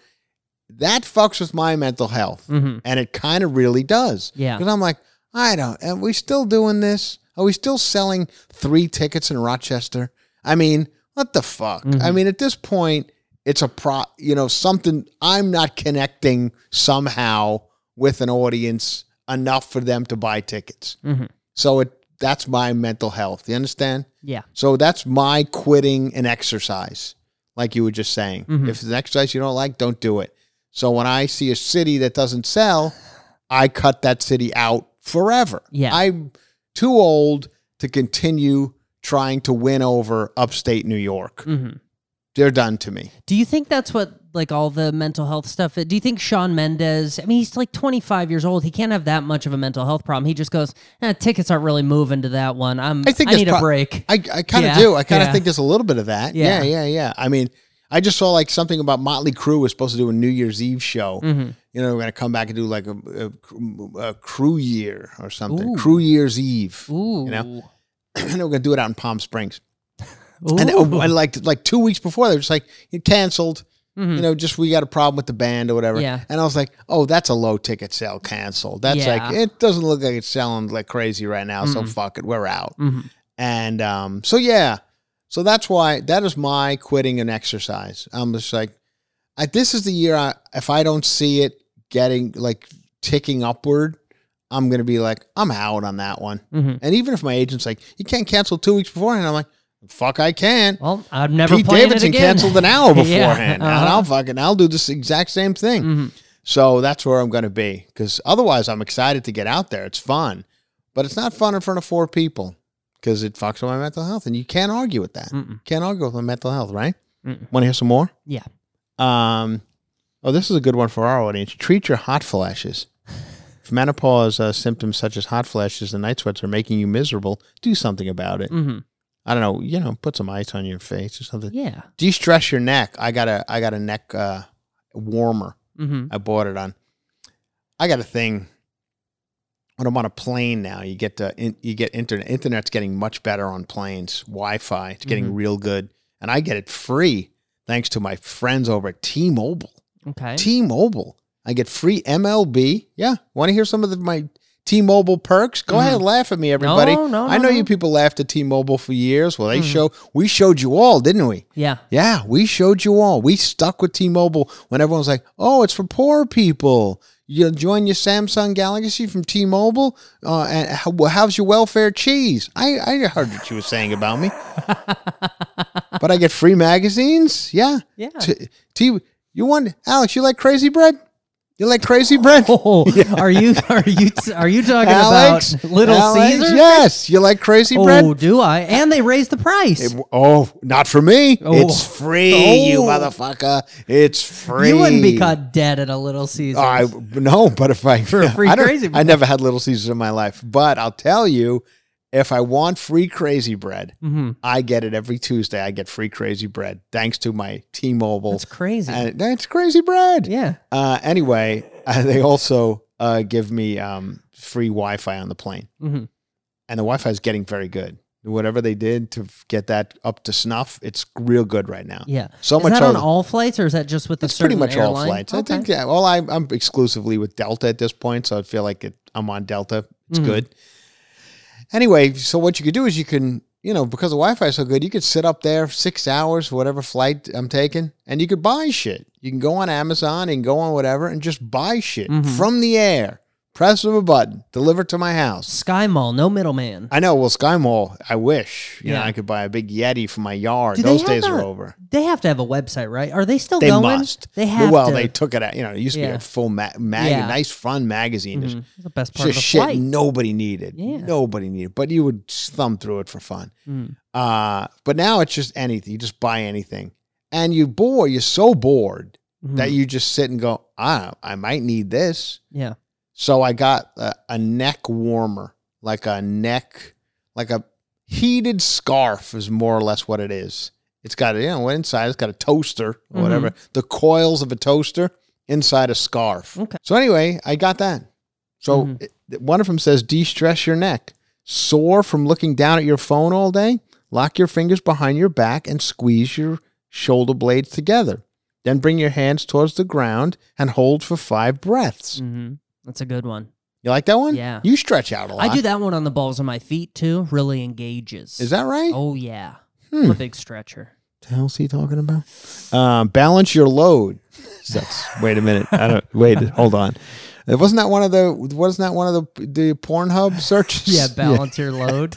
that fucks with my mental health. Mhm. And it kind of really does. Yeah. Because I'm like, I don't, are we still doing this? Are we still selling three tickets in Rochester? I mean, what the fuck? I mean, at this point, it's a pro, you know, something I'm not connecting somehow with an audience enough for them to buy tickets. Mhm. So it that's my mental health. You understand? Yeah. So that's my quitting an exercise, like you were just saying. Mhm. If it's an exercise you don't like, don't do it. So when I see a city that doesn't sell, I cut that city out forever. Yeah. I'm too old to continue trying to win over upstate New York. hmm They're done to me. Do you think that's what like all the mental health stuff? Do you think Shawn Mendes? I mean, he's like 25 years old. He can't have that much of a mental health problem. He just goes, eh, tickets aren't really moving to that one. I'm. I think I need a break. I, I kind of Yeah, do. I kind of yeah. think there's a little bit of that. Yeah. Yeah. yeah, yeah, I mean, I just saw like something about Motley Crue was supposed to do a New Year's Eve show. Mm-hmm. You know, we're gonna come back and do like a, a, a crew year or something. Ooh. Crew Year's Eve. Ooh. You know, and we're gonna do it out in Palm Springs. Ooh. And, oh, and like like two weeks before, they were just like it canceled. Mhm. You know, just we got a problem with the band or whatever. Yeah. And I was like, oh, that's a low ticket sale canceled. That's Yeah. like it doesn't look like it's selling like crazy right now. So Mhm. fuck it, we're out. Mhm. And um, so yeah, so that's why that is my quitting an exercise. I'm just like, I, this is the year. I, if I don't see it getting like ticking upward, I'm gonna be like, I'm out on that one. Mhm. And even if my agent's like, you can't cancel two weeks beforehand, I'm like, fuck, I can. Well, I'm never Pete Davidson canceled an hour beforehand. And uh-huh. I'll fucking I'll do this exact same thing. Mhm. So that's where I'm going to be because otherwise I'm excited to get out there. It's fun, but it's not fun in front of four people because it fucks with my mental health, and you can't argue with that. Mm-mm. Can't argue with my mental health, right? Want to hear some more? Yeah. Um. Oh, this is a good one for our audience. Treat your hot flashes. If menopause uh, symptoms such as hot flashes and night sweats are making you miserable, do something about it. hmm I don't know, you know, put some ice on your face or something. Yeah. De-stress your neck. I got a I got a neck uh, warmer. hmm I bought it on. I got a thing. When I'm on a plane now, you get to in, you get internet. Internet's getting much better on planes. Wi-Fi, it's getting Mhm. real good, and I get it free thanks to my friends over at T-Mobile. Okay. T-Mobile, I get free MLB. Yeah, want to hear some of the, my T-Mobile perks? Go ahead, laugh at me, everybody. Mm-hmm. No, no, I know no. you people laughed at T-Mobile for years. Well, they Mhm. show we showed you all, didn't we? yeah. Yeah, we showed you all. We stuck with T-Mobile when everyone's like, "Oh, it's for poor people." You join your Samsung Galaxy from T-Mobile, uh, and how, how's your welfare cheese? I, I heard what you were saying about me, but I get free magazines. Yeah, Yeah. T, T you want Alex? You like Crazy Bread? You like Crazy Bread? Oh, are you are you are you talking Alex, about Little Alex, Caesar? Yes, you like Crazy Bread? Oh, do I? And they raised the price. It- oh, not for me. Oh. It's free, you Oh. motherfucker. It's free. You wouldn't be caught dead at a Little Caesar. I no, but if I For free I Crazy I never had Little Caesars in my life, but I'll tell you, if I want free crazy bread, hmm I get it every Tuesday. I get free crazy bread thanks to my T-Mobile. That's crazy. And that's crazy bread. yeah. Uh, anyway, uh, they also uh, give me um, free Wi-Fi on the plane, hmm and the Wi-Fi is getting very good. Whatever they did to get that up to snuff, it's real good right now. Yeah. So is much that on all flights, or is that just with the It's pretty much all airline? flights. I think. Yeah. Well, I, I'm exclusively with Delta at this point, so I feel like it, I'm on Delta. It's Mhm. good. Anyway, so what you could do is you can, you know, because the Wi-Fi is so good, you could sit up there six hours, for whatever flight I'm taking, and you could buy shit. You can go on Amazon and go on whatever and just buy shit Mhm. from the air. Press of a button, delivered to my house. Sky Mall, no middleman. I know. Well, Sky Mall. I wish you know Yeah. I could buy a big Yeti for my yard. Do they Those have days are a- over. They have to have a website, right? Are they still They going? must. They have well, to. they took it out. You know, it used to be Yeah. a full ma- mag, Yeah. nice fun magazine. Just, Mhm. the best part of just the shit flight. nobody needed. Yeah. Nobody needed. But you would thumb through it for fun. Mm. Uh, but now it's just anything. You just buy anything, and you bore. You're so bored Mhm. that you just sit and go, ah, I might need this. yeah. So I got a, a neck warmer, like a neck, like a heated scarf is more or less what it is. It's got, you know, inside it's got a toaster or whatever. The coils of a toaster inside a scarf. Okay. So anyway, I got that. So Mhm. it- one of them says de-stress your neck. Sore from looking down at your phone all day? Lock your fingers behind your back and squeeze your shoulder blades together. Then bring your hands towards the ground and hold for five breaths. hmm That's a good one. You like that one? Yeah. You stretch out a lot. I do that one on the balls of my feet too. Really engages. Is that right? Oh yeah. Hmm. I'm a big stretcher. What the hell's he talking about? Um, balance your load. That's wait a minute. I don't wait. Hold on. Uh, Wasn't that one of the? Wasn't that one of the the Pornhub searches? Yeah, balance your load.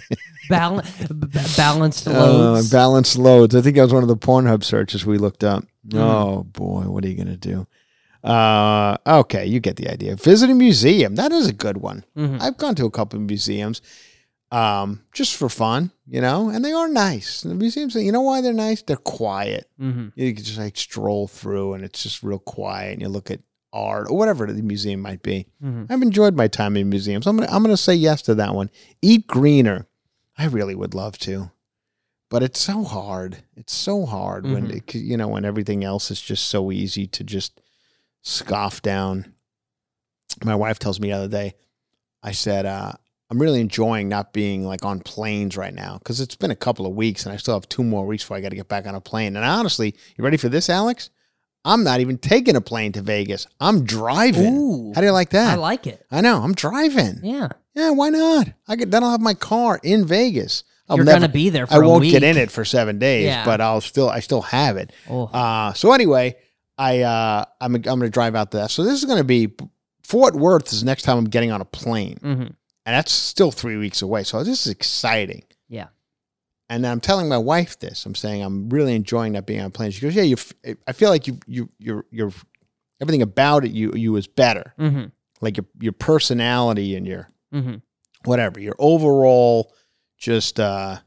Balance balanced Uh, loads. balanced loads. I think that was one of the Pornhub searches we looked up. Mm-hmm. Oh boy, what are you gonna do? Uh, okay, you get the idea. Visit a museum. That is a good one. Mhm. I've gone to a couple of museums, um, just for fun, you know, and they are nice. The museums, you know why they're nice? They're quiet. Mhm. You can just like stroll through, and it's just real quiet, and you look at art or whatever the museum might be. Mhm. I've enjoyed my time in museums. I'm gonna I'm gonna say yes to that one. Eat greener. I really would love to, but it's so hard. It's so hard when Mhm. it, you know when everything else is just so easy to just scoff down. My wife tells me the other day. I said, uh, I'm really enjoying not being like on planes right now because it's been a couple of weeks and I still have two more weeks before I got to get back on a plane. And honestly, you ready for this, Alex? I'm not even taking a plane to Vegas. I'm driving. Ooh. How do you like that? I like it. I know. I'm driving. Yeah. Yeah, why not? I could then I'll have my car in Vegas. I'll You're never- gonna be there for I a won't get in it for seven days, Yeah. but I'll still I still have it. Oh. Uh so anyway, I uh I'm I'm gonna drive out there. So this is gonna be Fort Worth is the next time I'm getting on a plane. hmm And that's still three weeks away. So this is exciting. Yeah. And I'm telling my wife this. I'm saying I'm really enjoying not being on a plane. She goes, "Yeah, you. I feel like you, you, you're, you're, everything about it, you, you is better. hmm Like your, your personality and your, hmm whatever, your overall, just, uh,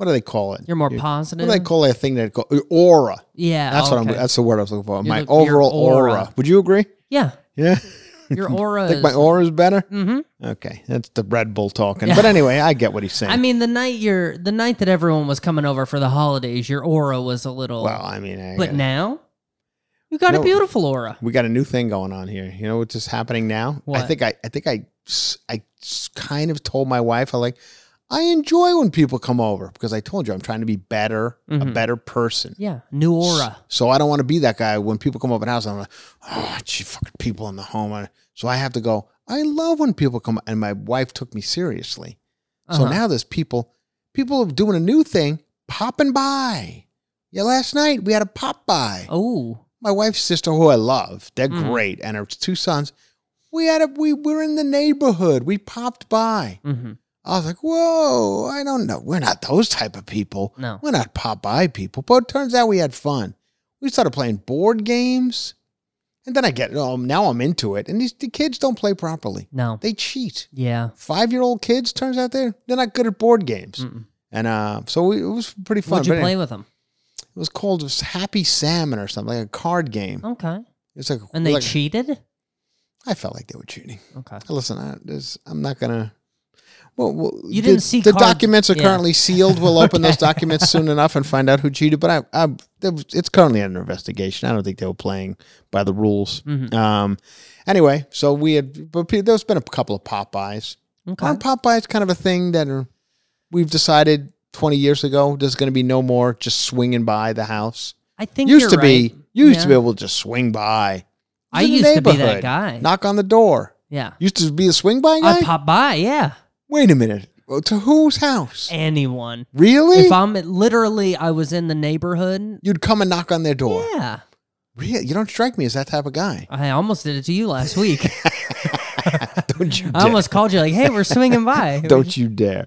what do they call it? You're more positive. What do they call that thing that call aura? yeah. That's what I'm. That's the word I was looking for. You My look- overall aura. aura. Would you agree? Yeah. Yeah. Your aura Think is. my is better? Mhm. Okay, that's the Red Bull talking. But anyway, I get what he's saying. I mean, the night you're the night that everyone was coming over for the holidays, your aura was a little. well, I mean, I but gotta- now you got a beautiful aura. we got a new thing going on here. You know what's just happening now? I think I, I think I I kind of told my wife, I like, I enjoy when people come over because I told you I'm trying to be better, a Mhm. better person. Yeah, new aura. So I don't want to be that guy when people come over the house. I'm like, oh, gee, fucking people in the home. So I have to go. I love when people come, and my wife took me seriously. So Uh-huh. now there's people, people are doing a new thing, popping by. Yeah, last night we had a pop by. Oh, My wife's sister, who I love, they're Mhm. great, and her two sons. We had a we were in the neighborhood. We popped by. hmm I was like, whoa, I don't know. We're not those type of people. No. We're not pop by people. But it turns out we had fun. We started playing board games. And then I get, oh, now I'm into it. And these the kids don't play properly. no. They cheat. Yeah. Five year old kids, turns out they're, they're not good at board games. Mm-mm. And uh, so we, it was pretty fun. What'd you But play anyway, with them? It was called Happy Salmon or something, like a card game. Okay. It's like, And they like- cheated. I felt like they were cheating. Okay. Listen, I, I'm not gonna. Well, well You the- didn't see the cards- documents are yeah. currently sealed. We'll open those documents soon enough and find out who cheated. But I, I it's currently under investigation. I don't think they were playing by the rules. Mhm. Um, anyway, so we had, but there's been a couple of pop bys. Okay. Aren't pop bys kind of a thing that are, we've decided 20 years ago there's going to be no more just swinging by the house. I think used to be, right. you used to be able to just swing by. I the used to be that guy. Knock on the door. Yeah. Used to be a swing by guy. I pop by. Yeah. Wait a minute. Well, To whose house? Anyone. Really? If I'm literally, I was in the neighborhood. You'd come and knock on their door. Yeah. Really? You don't strike me as that type of guy. I almost did it to you last week. Don't you I almost called you like, "Hey, we're swinging by." Don't you dare.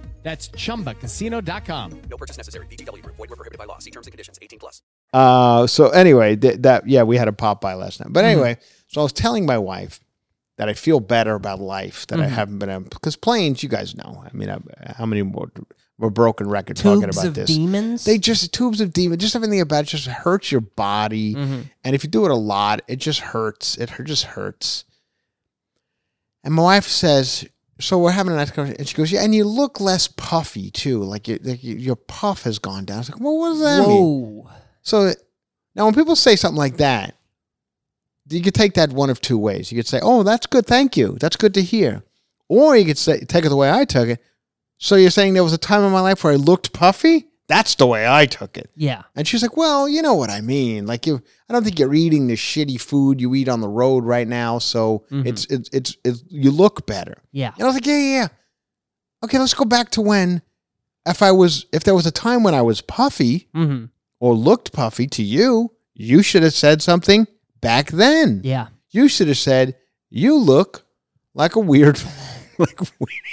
That's chumbacasino.com. No purchase necessary. VGW Group. Void were prohibited by law. See terms and conditions. 18 plus. Uh, so anyway, th- that yeah, we had a pop by last night. But Mm-hmm. anyway, so I was telling my wife that I feel better about life that I Mm-hmm. haven't been able because planes, you guys know. I mean, I, how many more we're broken record talking Tubes about of this. demons. They just tubes of demon, just everything about it just hurts your body, Mhm. and if you do it a lot, it just hurts. It just hurts. And my wife says, "So we're having a nice conversation," and she goes, "Yeah, and you look less puffy too. Like, you, like you- your puff has gone down." I was like, "Well, what does that mean?" So now, when people say something like that, you could take that one of two ways. You could say, "Oh, that's good, thank you. That's good to hear," or you could say, take it the way I took it. So you're saying there was a time in my life where I looked puffy? That's the way I took it. Yeah. And she's like, "Well, you know what I mean. Like you, I don't think you're eating the shitty food you eat on the road right now. So Mhm. it's, it's it's it's you look better." Yeah. And I was like, "Yeah, yeah, yeah. Okay, let's go back to when, if I was, if there was a time when I was puffy Mm-hmm. or looked puffy to you, you should have said something back then. Yeah. You should have said, "You look like a weird." like.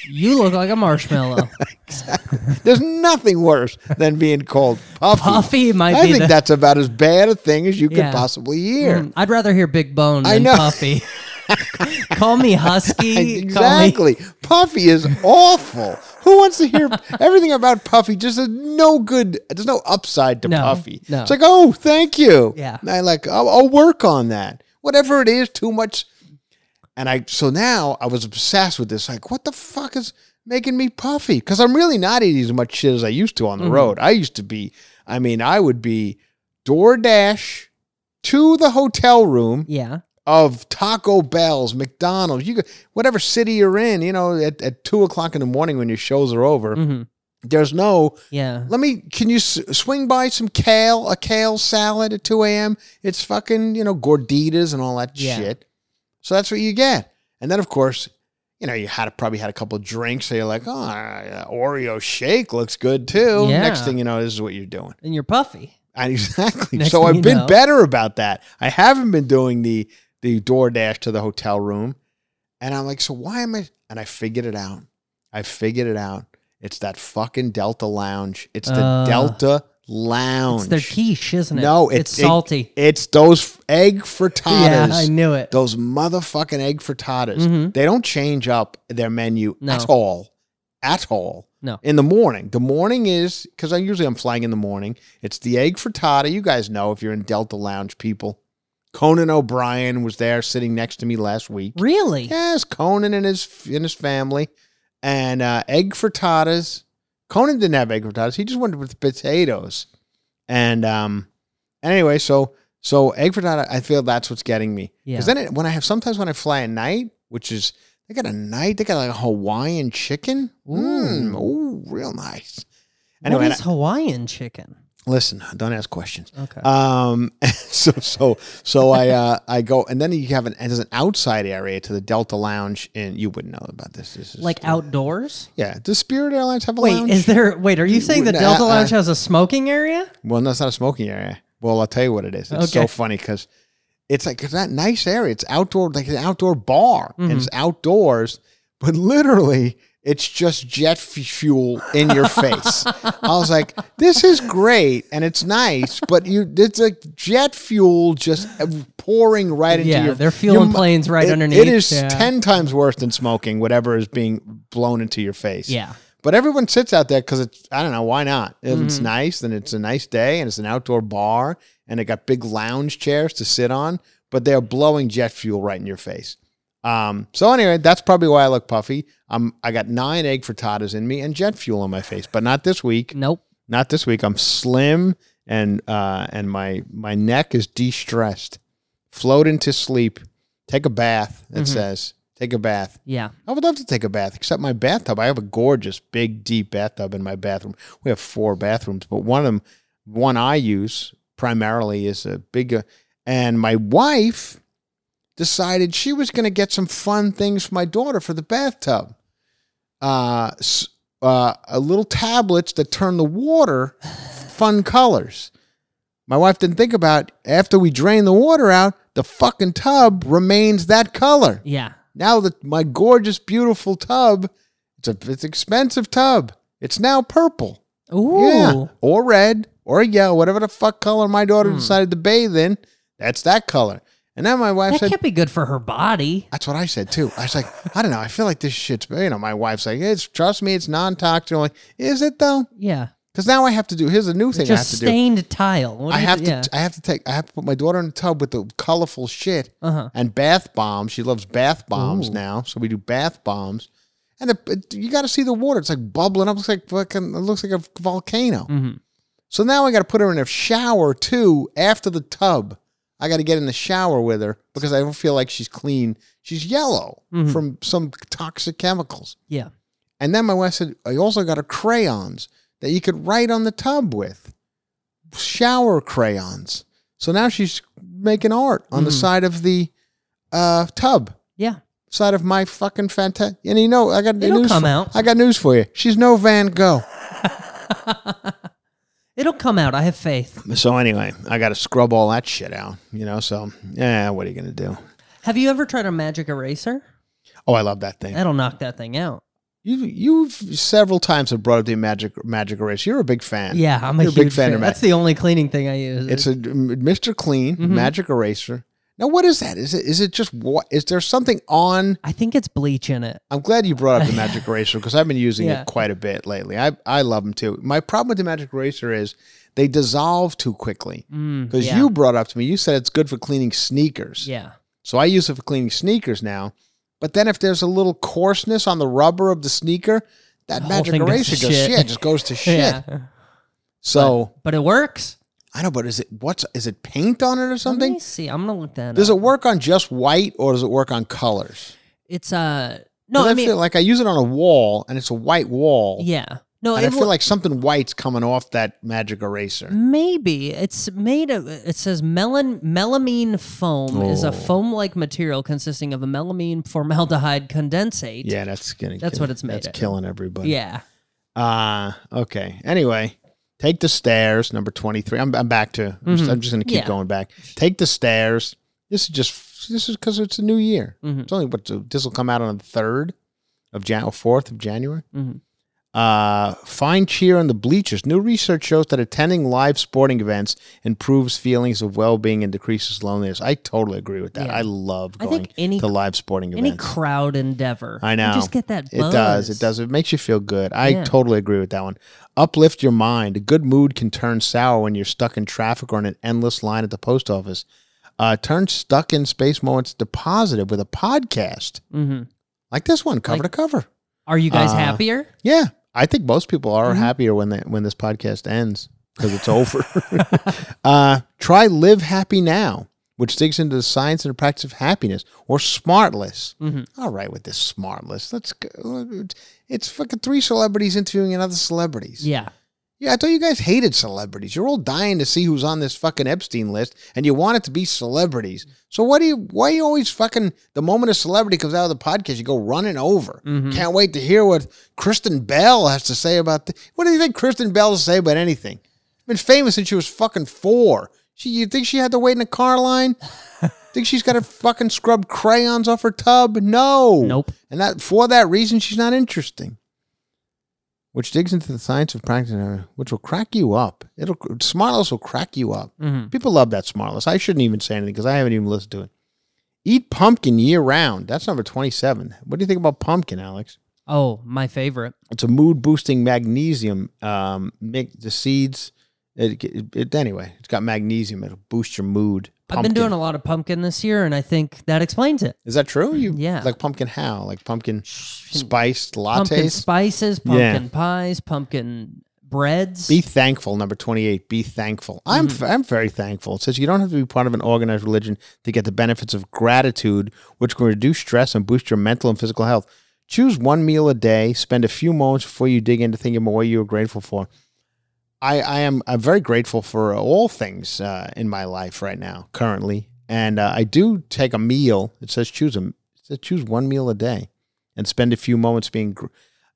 You look like a marshmallow. exactly. There's nothing worse than being called puffy. Puffy might I think the- that's about as bad a thing as you could possibly hear. Mm, I'd rather hear Big Bone I than know. Puffy. Call me Husky. Call me- exactly. Puffy is awful. Who wants to hear everything about Puffy? Just a no good. There's no upside to No, Puffy. no. It's like, oh, thank you. Yeah. And I like, I'll, I'll work on that. Whatever it is, too much. And I, so now I was obsessed with this. Like, what the fuck is making me puffy? Because I'm really not eating as much shit as I used to on the Mhm. road. I used to be. I mean, I would be DoorDash to the hotel room Yeah. of Taco Bell's, McDonald's, you go, whatever city you're in, you know, at, at two o'clock in the morning when your shows are over, hmm there's no, Yeah. let me, can you s- swing by some kale, a kale salad at 2 a.m.? It's fucking, you know, gorditas and all that Yeah. shit. So that's what you get. And then, of course, you know, you had probably had a couple of drinks, so you're like, oh, Oreo shake looks good too. Yeah. Next thing you know, this is what you're doing. And you're Puffy. And exactly. Next so I've been know. better about that. I haven't been doing the the DoorDash to the hotel room. And I'm like, so why am I? And I figured it out. I figured it out. It's that fucking Delta Lounge. It's the Uh, Delta Lounge. It's their quiche, isn't it? No, it's, it's, it- salty. it's those egg frittatas. Yeah, I knew it. Those motherfucking egg frittatas. Mhm. They don't change up their menu No. at all. At all. No. In the morning. The morning is because I usually I'm flying in the morning. It's the egg frittata. You guys know if you're in Delta Lounge, people. Conan O'Brien was there sitting next to me last week. Really? Yes, Conan and his and his family, and uh, egg frittatas. Conan didn't have egg frittatas. He just went with potatoes, and um, anyway, so so egg frittata. I feel that's what's getting me. Yeah. Because then it, when I have sometimes when I fly at night, which is they got a night, they got like a Hawaiian chicken. Ooh, ooh real nice. Anyway, what and is Hawaiian chicken? Listen, don't ask questions. Okay. Um. So so so I uh I go and then you have an there's an outside area to the Delta Lounge and you wouldn't know about this. This is like outdoors? yeah. Does Spirit Airlines have a Wait, lounge? is there? Wait, are you saying the Delta uh, Lounge has a smoking area? Well, no, not a smoking area. Well, I'll tell you what it is. It's so funny because it's like it's that nice area. It's outdoor, like an outdoor bar, and Mm-hmm. it's outdoors, but literally it's just jet fuel in your face. I was like, this is great and it's nice, but you it's like jet fuel just pouring right into your." Yeah, your. they're fueling your- planes right it- underneath, It is yeah. ten times worse than smoking. Whatever is being blown into your face. Yeah. But everyone sits out there because it's I don't know why not. If Mm-hmm. It's nice and it's a nice day and it's an outdoor bar and they got big lounge chairs to sit on, but they're blowing jet fuel right in your face. Um, so anyway, that's probably why I look puffy. I'm I got nine egg frittatas in me and jet fuel on my face, but not this week. Nope. Not this week. I'm slim and uh and my my neck is de-stressed. Float into sleep. Take a bath. It Mhm. says. Take a bath. Yeah. I would love to take a bath, except my bathtub. I have a gorgeous, big, deep bathtub in my bathroom. We have four bathrooms, but one of them, one I use primarily is a big. uh, And my wife decided she was going to get some fun things for my daughter for the bathtub. Uh, uh, a little tablets that turn the water fun colors. My wife didn't think about after we drain the water out, the fucking tub remains that color. Yeah. Now that my gorgeous, beautiful tub, it's a it's expensive tub. It's now purple. Ooh. Yeah. Or red or yellow, whatever the fuck color my daughter Hmm. decided to bathe in. That's that color. And then my wife That said, can't be good for her body. that's what I said too. I was like, I don't know. I feel like this shit's, you know, my wife's like, it's, trust me, it's non toxic. I'm like, is it though? Yeah. Because now I have to do, here's a new thing I have Just to do. stained tile. What I do you have to. yeah. I have to take. I have to put my daughter in the tub with the colorful shit Uh-huh. and bath bombs. She loves bath bombs now, so we do bath bombs. And it, it- you got to see the water. It's like bubbling up. It looks like fucking. It looks like a volcano. Mhm. So now I got to put her in a shower too after the tub. I got to get in the shower with her because I don't feel like she's clean. She's yellow Mhm. from some toxic chemicals. Yeah. And then my wife said, I also got her crayons that you could write on the tub with. Shower crayons. So now she's making art on the Mhm. side of the uh, tub. Yeah. Side of my fucking fantastic. And you know, I got It'll news come for, out. I got news for you. She's no Van Gogh. It'll come out. I have faith. So anyway, I got to scrub all that shit out. You know, so yeah, what are you gonna do? Have you ever tried a magic eraser? Oh, I love that thing. That'll knock that thing out. You you've several times have brought up the magic magic eraser. You're a big fan. Yeah, I'm a You're huge big fan, fan. of magic. That's the only cleaning thing I use. It's a Mr. Clean Mhm. magic eraser. Now, what is that? Is it is it just what? Is there something on? I think it's bleach in it. I'm glad you brought up the magic eraser because I've been using Yeah. it quite a bit lately. I I love them too. My problem with the magic eraser is they dissolve too quickly. Mm, Because yeah. you brought up to me, you said it's good for cleaning sneakers. Yeah. So I use it for cleaning sneakers now. But then if there's a little coarseness on the rubber of the sneaker, that The magic eraser goes shit. shit. just goes to shit. Yeah. So But it works. I know, but is it what's is it paint on it or something? Let me see. I'm gonna look that Does up. it work on just white or does it work on colors? It's uh no. I I, mean, feel like I use it on a wall and it's a white wall. yeah. No, I feel like something white's coming off that magic eraser. Maybe it's made of. It says melan melamine foam is Oh. a foam-like material consisting of a melamine formaldehyde condensate. Yeah, that's getting. That's what it's made That's of. killing everybody. Yeah. Uh okay. Anyway, take the stairs. Number twenty three. I'm, I'm back to. I'm just, Mhm. I'm just gonna keep Yeah. going back. Take the stairs. This is just. This is because it's a new year. Mhm. It's only what this will come out on the third. of Jan or fourth of January. Mhm. Uh, find cheer on the bleachers. New research shows that attending live sporting events improves feelings of well-being and decreases loneliness. I totally agree with that. Yeah. I love I going think any- to live sporting events. Any crowd endeavor. I know. You just get that It does. It does. It makes you feel good. I Yeah. totally agree with that one. Uplift your mind. A good mood can turn sour when you're stuck in traffic or in an endless line at the post office. Uh, turn stuck in space moments to positive with a podcast hmm like this one, cover Like- to cover. Are you guys Uh, happier? Yeah, I think most people are Mhm. happier when they, when this podcast ends because it's over. uh, try Live Happy Now, which digs into the science and practice of happiness, or Smartless. Mhm. All right, with this Smartless, let's go. It's fucking three celebrities interviewing another celebrities. Yeah. Yeah, I thought you guys hated celebrities. You're all dying to see who's on this fucking Epstein list, and you want it to be celebrities. So what do you? Why you always fucking? The moment a celebrity comes out of the podcast, you go running over. Mhm. Can't wait to hear what Kristen Bell has to say about. The, what do you think Kristen Bell to say about anything? Been famous since she was fucking four. She, you think she had to wait in a car line? think she's got to fucking scrub crayons off her tub? No. Nope. And that for that reason, she's not interesting. Which digs into the science of practice, which will crack you up. It'll Smartless will crack you up. Mhm. People love that Smartless. I shouldn't even say anything because I haven't even listened to it. Eat pumpkin year round. That's number twenty-seven. What do you think about pumpkin, Alex? Oh, my favorite. It's a mood boosting magnesium. Um, make the seeds. It, it, it- anyway, it's got magnesium. It'll boost your mood. I've been doing a lot of pumpkin this year, and I think that explains it. Is that true? You Yeah. like pumpkin how? Like pumpkin spiced lattes? Pumpkin spices, Yeah. pumpkin pies, pumpkin breads. Be thankful. Number twenty-eight. Be thankful. I'm Mm-hmm. I'm very thankful. It says you don't have to be part of an organized religion to get the benefits of gratitude, which can reduce stress and boost your mental and physical health. Choose one meal a day. Spend a few moments before you dig into thinking about what you are grateful for. I, I am I'm very grateful for all things uh, in my life right now, currently, and uh, I do take a meal. It says choose a it says choose one meal a day, and spend a few moments being. gr-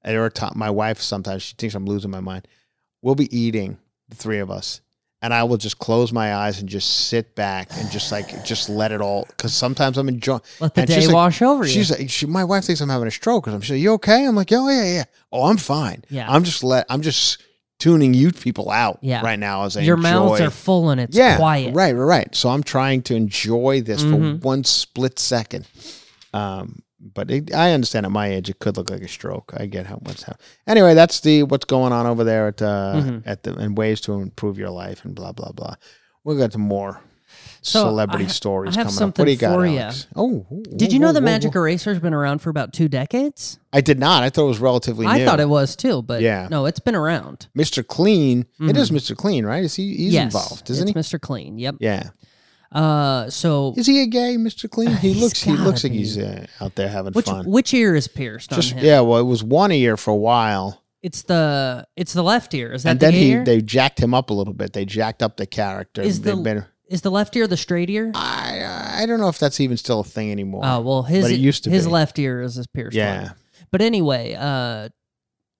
At our top, my wife sometimes she thinks I'm losing my mind. We'll be eating the three of us, and I will just close my eyes and just sit back and just like just let it all. Because sometimes I'm enjoying. Let the and she's day like- wash over you. She's like, she, my wife thinks I'm having a stroke because I'm saying, "You okay?" I'm like, "Oh yeah, yeah." Oh, I'm fine. Yeah. I'm just let. I'm just tuning you people out Yeah. right now as I Your mouths are full and it's yeah, quiet. Right, right, right. So I'm trying to enjoy this Mhm. for one split second. Um, but it, I understand at my age it could look like a stroke. I get how what's happening. Anyway, that's the what's going on over there at uh, Mhm. at the and ways to improve your life and blah blah blah. We'll get to more So, celebrity I stories I have coming up. something What do you got, for. Alex? Oh, ooh, Did you know ooh, the ooh, Magic. Eraser's been around for about two decades? I did not. I thought it was relatively new. I thought it was too, but Yeah. no, it's been around. Mr. Clean. It Mhm. is Mr. Clean, right? Is he? He's yes, involved, isn't it's he? Mr. Clean. Yep. Yeah. Uh, so Is he a gay Mr. Clean? He looks. He looks gotta like he's uh, out there having which fun. which ear is pierced Just yeah. Well, it was one ear for a while, It's the it's the left ear. Is that and the then he ear? they jacked him up a little bit. They jacked up the character. is the been- is the left ear the straight ear? I I don't know if that's even still a thing anymore. Oh well, his but it used to his be. left ear is his pierced. one. Yeah. But anyway, uh,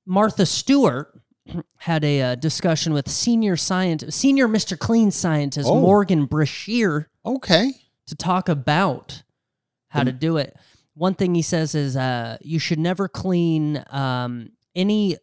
Martha Stewart had a uh, discussion with senior scientist, senior Mr. Clean scientist Oh. Morgan Brashear Okay. to talk about how to do it. One thing he says is uh, you should never clean um, any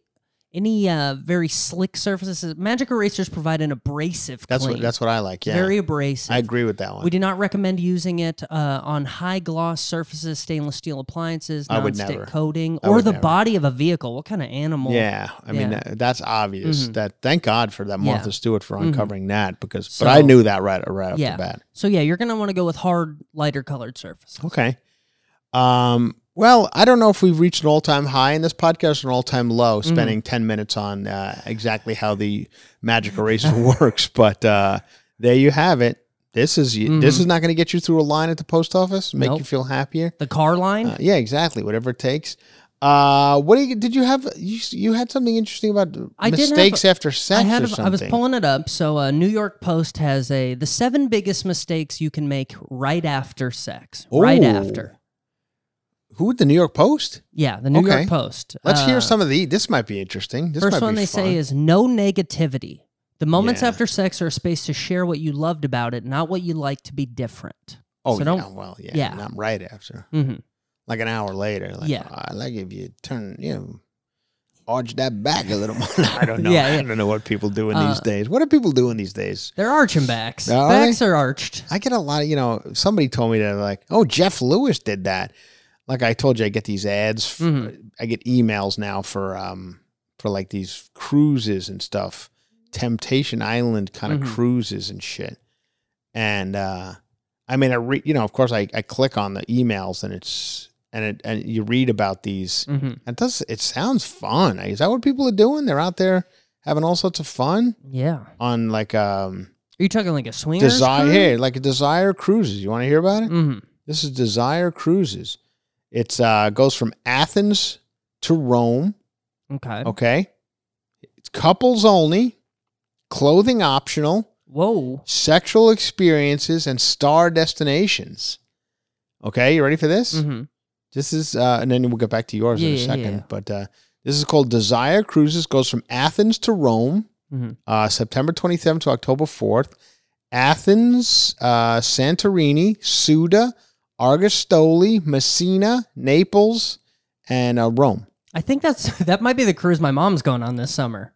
any uh, very slick surfaces. Magic erasers provide an abrasive That's clean. what that's what I like. Yeah. Very abrasive. I agree with that one. We do not recommend using it uh, on high gloss surfaces, stainless steel appliances, I would nonstick never. coating, I or the never. body of a vehicle. What kind of animal? Yeah, I mean that, that's obvious. Mhm. That thank God for that Yeah. Martha Stewart for Mhm. uncovering that because, So- but I knew that right right off the bat. So yeah, you're gonna want to go with hard, lighter colored surface. Okay. Um. Well, I don't know if we've reached an all-time high in this podcast or an all-time low, Mm-hmm. spending ten minutes on uh, exactly how the magic eraser works. But uh, there you have it. This is this is not going to get you through a line at the post office, make Mm-hmm. Nope. you feel happier. The car line. Uh, yeah, exactly. Whatever it takes. Uh, what do you did you have? You you had something interesting about I did have- mistakes after sex I had. or something. I was pulling it up. So, uh, New York Post has a the seven biggest mistakes you can make right after sex. Right after. Who? The New York Post. Yeah, the New Okay. York Post. Let's hear Uh, some of the. This might be interesting. This First might one be they fun. say is no negativity. The moments Yeah. after sex are a space to share what you loved about it, not what you like to be different. Oh, so yeah. don't. Well, yeah, yeah. Not right after. hmm like an hour later. Like, Yeah. "Oh, I like if you turn, you know, arch that back a little more. I don't know. Yeah, yeah. I don't know what people do in Uh, these days. What are people doing these days? They're arching backs. Are backs are arched. I get a lot of, you know, somebody told me that, like, oh, Jeff Lewis did that. Like I told you, I get these ads. f- Mhm. I get emails now for, um, for like these cruises and stuff, Temptation Island kind of Mhm. cruises and shit. And, uh, I mean, I read, you know, of course I, I click on the emails and it's, and it, and you read about these. hmm It does, it sounds fun. Is that what people are doing? They're out there having all sorts of fun Yeah. on like, um, Are you talking like a swinger? Desire, hey, like a Desire Cruises. You want to hear about it? hmm This is Desire Cruises. It's uh goes from Athens to Rome. Okay. Okay, it's couples only, clothing optional, Whoa. sexual experiences, and star destinations. Okay, you ready for this? Mm-hmm. This is, uh, and then we'll get back to yours in a second. yeah. But uh, this is called Desire Cruises. Goes from Athens to Rome, hmm uh, September 27th to October 4th. Athens, uh, Santorini, Souda, Argostoli, Messina, Naples, and uh, Rome. I think that's that might be the cruise my mom's going on this summer.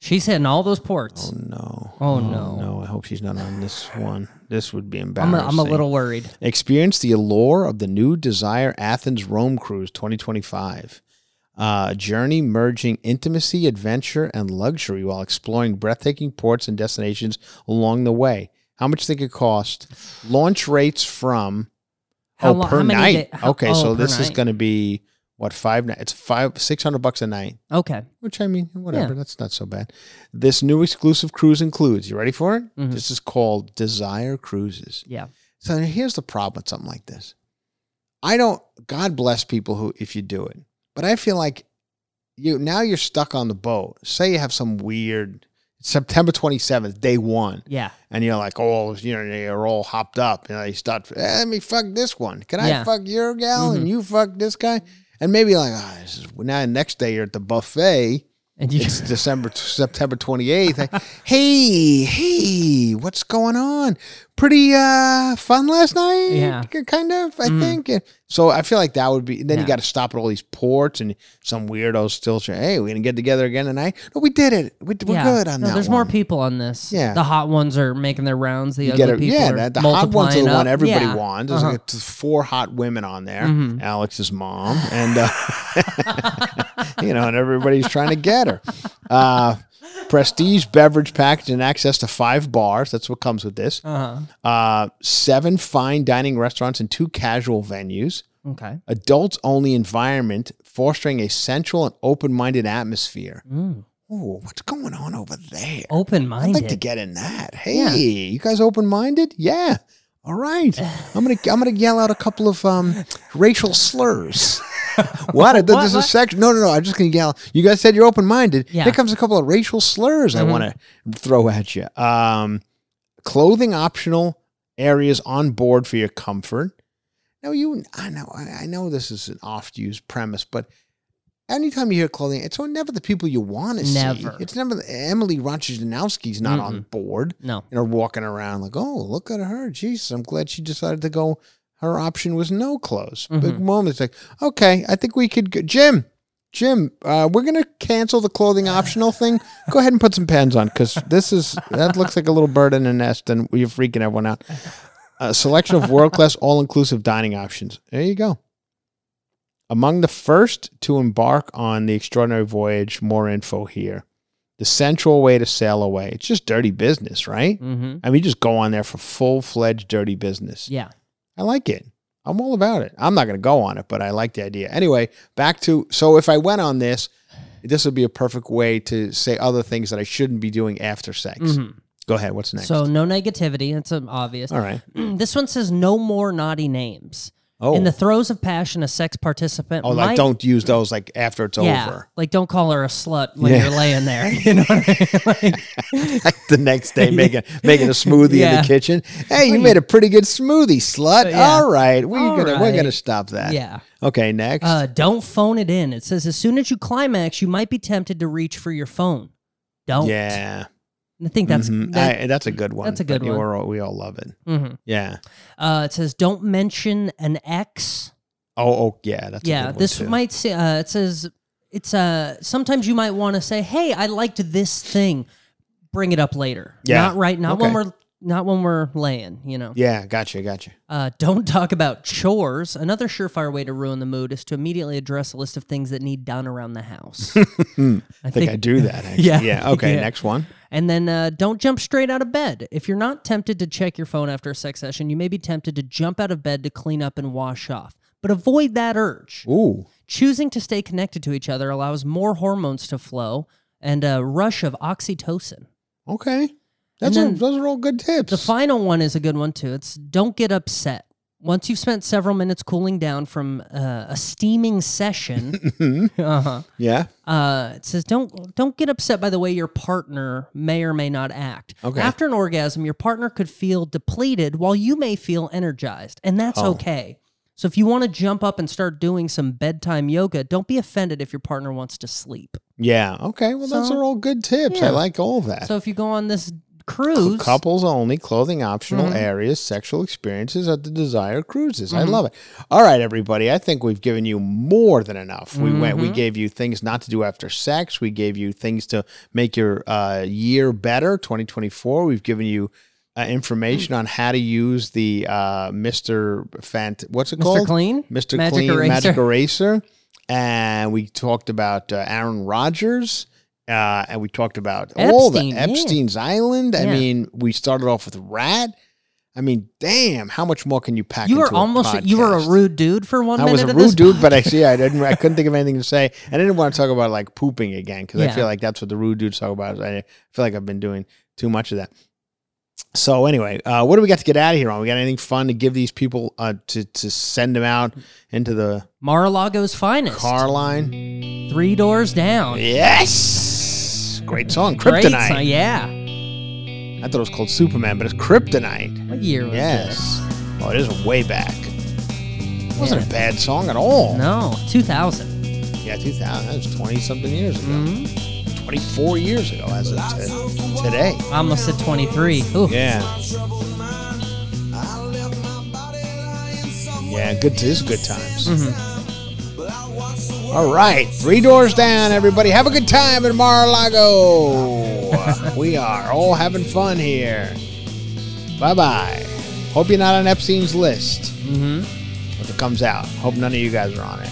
She's hitting all those ports. Oh no! Oh, no. No! I hope she's not on this one. This would be I'm embarrassing. I'm a little worried. Experience the allure of the new Desire Athens Rome Cruise 2025. Uh, journey merging intimacy, adventure, and luxury while exploring breathtaking ports and destinations along the way. How much do you think it cost? Launch rates from How oh lo- per night. da- how- okay, oh, so this is going to be what five? It's five six hundred bucks a night. Okay. Which I mean, whatever. Yeah. That's not so bad. This new exclusive cruise includes. You ready for it? Mhm. This is called Desire Cruises. Yeah. So here's the problem with something like this. I don't. God bless people who if you do it, but I feel like you now you're stuck on the boat. Say you have some weird September 27th, day one, Yeah. and you're like, oh, you know, you're all hopped up, and you start. Eh, let me fuck this one. Can I Yeah. fuck your gal Mhm. and you fuck this guy? And maybe like, ah, this is now. Next day you're at the buffet. And you It's December, September 28th. Like, hey, hey, what's going on? Pretty uh fun last night? Yeah. Kind of, I Mhm. think. So I feel like that would be, then you got to stop at all these ports and some weirdos still say, hey, we're going to get together again tonight. No, we did it. We, we're Yeah. good on No, that There's more people on this. Yeah. The hot ones are making their rounds. The You ugly get people Yeah, are that, the hot ones are the multiplying one everybody Yeah. wants. There's Uh-huh. like four hot women on there. Mhm. Alex's mom, and uh, you know, and everybody's trying to get her. Uh, prestige beverage package and access to five bars. That's what comes with this. Uh-huh. Uh, seven fine dining restaurants and two casual venues. Okay. Adults only environment, fostering a central and open minded atmosphere. Mm. Oh, what's going on over there? Open minded. I'd like to get in that. Hey, Yeah. you guys open minded? Yeah. All right. I'm gonna I'm gonna yell out a couple of um, racial slurs. what? What? this is sex. No, no, no. I'm just gonna yell. You guys said you're open minded. Yeah. Here comes a couple of racial slurs I Mhm. want to throw at you. Um, clothing optional areas on board for your comfort. Now you, I know, I I know this is an oft used premise, but anytime you hear clothing, it's never the people you want to see. Never. It's never Emily Ratajkowski's not on board. No. You know, walking around like, oh, look at her. Jesus, I'm glad she decided to go. Her option was no clothes. Big Mhm. moment. It's like, okay, I think we could, go. Jim, Jim, uh, we're gonna cancel the clothing optional thing. Go ahead and put some pens on because this is that looks like a little bird in a nest, and you're freaking everyone out. A selection of world class, all inclusive dining options. There you go. Among the first to embark on the extraordinary voyage, more info here. The central way to sail away. It's just dirty business, right? Mm-hmm. I mean, just go on there for full fledged dirty business. Yeah. I like it. I'm all about it. I'm not going to go on it, but I like the idea. Anyway, back to so if I went on this, this would be a perfect way to say other things that I shouldn't be doing after sex. Mhm. Go ahead. What's next? So no negativity. It's um, obvious. all right. this one says no more naughty names. Oh, In the throes of passion, a sex participant oh, like might don't use those like after it's yeah, over. like don't call her a slut when Yeah. you're laying there. You know what I mean? Like, like the next day making making a smoothie in the kitchen. Hey, you made a pretty good smoothie, slut. Yeah. All right, we're All gonna we're gonna stop that. yeah. Okay, next. Uh, don't phone it in. It says as soon as you climax, you might be tempted to reach for your phone. Don't. yeah, I think that's Mhm. that- I- that's a good one. that's a good one. all- we all love it. mhm. Yeah. Uh, it says don't mention an ex Oh, oh yeah, that's a yeah, good one, this too. might say uh, it says it's uh sometimes you might want to say, "Hey, I liked this thing. Bring it up later." Yeah. Not right not when Okay. we're not when we're laying, you know. Yeah, gotcha, gotcha. Uh, don't talk about chores. Another surefire way to ruin the mood is to immediately address a list of things that need done around the house. I think I do that. Actually. Yeah. Yeah. Okay. Yeah. Next one. And then uh, don't jump straight out of bed. If you're not tempted to check your phone after a sex session, you may be tempted to jump out of bed to clean up and wash off. But avoid that urge. Ooh. Choosing to stay connected to each other allows more hormones to flow and a rush of oxytocin. Okay. That's a, those are all good tips. The final one is a good one too. It's don't get upset. Once you've spent several minutes cooling down from uh, a steaming session, uh-huh, yeah. uh, it says don't don't get upset by the way your partner may or may not act. Okay. After an orgasm, your partner could feel depleted while you may feel energized, and that's Oh. okay. So if you want to jump up and start doing some bedtime yoga, don't be offended if your partner wants to sleep. Yeah. Okay. Well, those are all good tips. I like all that. So if you go on this cruise, Couples only, clothing optional, Mhm. areas, sexual experiences at the desired cruises. I Mhm. love it. All right, everybody. I think we've given you more than enough. We went. We Mhm. gave you things not to do after sex. We gave you things to make your uh, year better. 2024. We've given you. Uh, information on how to use the uh, Mr. Fant. What's it Mr. called? Mr. Clean? Mr. Magic Clean Eraser. Magic Eraser. And we talked about uh, Aaron Rodgers. Uh, and we talked about all the Epstein, yeah. Epstein's Island. I Yeah. mean, we started off with Ratt. I mean, damn, how much more can you pack? you were into a almost you were a rude dude for one I was a rude dude, but I see I didn't. I couldn't think of anything to say. I didn't want to talk about like pooping again because I feel like that's what the rude dudes talk about. I feel like I've been doing too much of that. So anyway, uh, what do we got to get out of here on? We got anything fun to give these people uh, to to send them out into the Mar-a-Lago's finest. car line? Three doors down. Yes, great song, Great Kryptonite. song, Yeah. I thought it was called Superman, but it's Kryptonite. What year was Yes. Oh, it is way back. It wasn't Yeah. a bad song at all. No, 2000. Yeah, 2000. That was 20 something years ago. Mhm. 24 years ago as of t- today. I almost said 23. Ooh. Yeah. Yeah, good. This is good times. Mm-hmm. All right, three doors down, everybody. Have a good time at Mar-a-Lago. we are all having fun here. Bye bye. Hope you're not on Epstein's list Mm-hmm. if it comes out. Hope none of you guys are on it.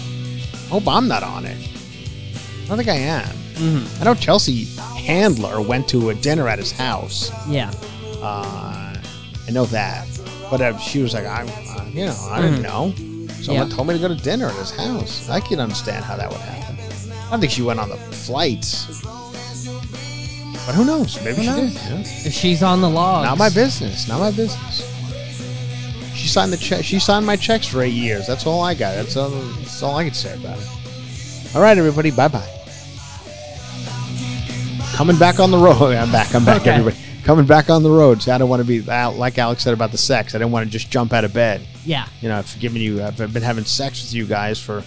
Hope I'm not on it. I don't think I am. Mm-hmm. I know Chelsea Handler went to a dinner at his house. Yeah. Uh, I know that, but uh, she was like, I, uh, you know, I didn't know. Someone Yeah. told me to go to dinner at his house. I can understand how that would happen. I don't think she went on the flights, but who knows? Maybe Who she knows? did. yeah. If she's on the log. Not my business. Not my business. She signed the check. She signed my checks for eight years. That's all I got. That's all. That's all I can say about it. All right, everybody. Bye bye. Coming back on the road. I'm back. I'm back, Okay. everybody. Coming back on the road. See, I don't want to be like Alex said about the sex. I didn't want to just jump out of bed. Yeah. You know, I've given you. I've been having sex with you guys for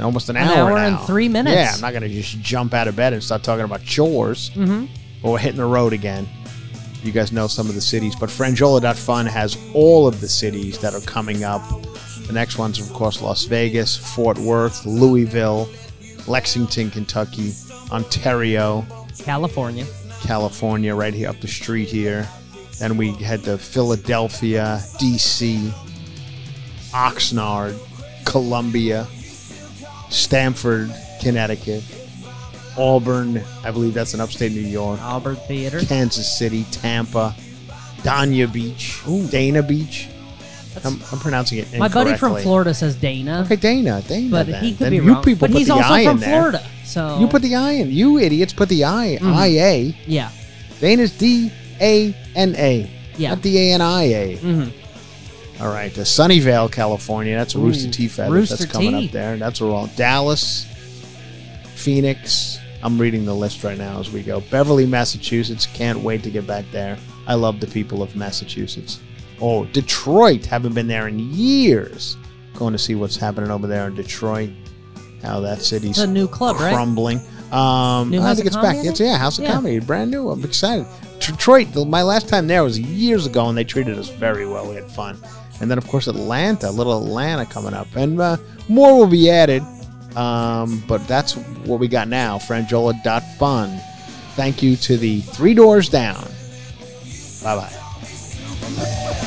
almost an, An hour, hour and three minutes. Yeah, I'm not gonna just jump out of bed and start talking about chores. Mm-hmm. We're hitting the road again. You guys know some of the cities, but Franjola.fun has all of the cities that are coming up. The next one's, of course, Las Vegas, Fort Worth, Louisville, Lexington, Kentucky, Ontario, California. California, right here up the street here. Then we head to Philadelphia, D.C., Oxnard, Columbia, Stamford, Connecticut, Auburn, I believe that's in upstate New York. Auburn Theater. Kansas City, Tampa, Dania Beach, Dana Beach. I'm, I'm pronouncing it My buddy from. Florida says Dana. Okay, Dana, Dana. But then. he could Then be you wrong. people But put he's the also I from there. Florida. So You put the I in. You idiots put the I. Mhm. I A. Yeah. Dana's D A N A. Yeah. Not D A N I A. Mm-hmm. All right, uh, Sunnyvale, California. That's a Ooh, Rooster T. Feather. Rooster That's coming Tea. up there. That's where all Dallas, Phoenix. I'm reading the list right now as we go. Beverly, Massachusetts. Can't wait to get back there. I love the people of Massachusetts. Oh, Detroit. Haven't been there in years. Going to see what's happening over there in Detroit. How that city's It's a new club, right? crumbling. Um, New I think it's back. It's yeah, House of Yeah. Comedy, brand new. I'm excited. Detroit. the- My last time there was years ago, and they treated us very well. We had fun. And then, of course, Atlanta, little Atlanta coming up. And uh, more will be added. Um, but that's what we got now. Franjola.fun. Thank you to the Three Doors Down. Bye bye.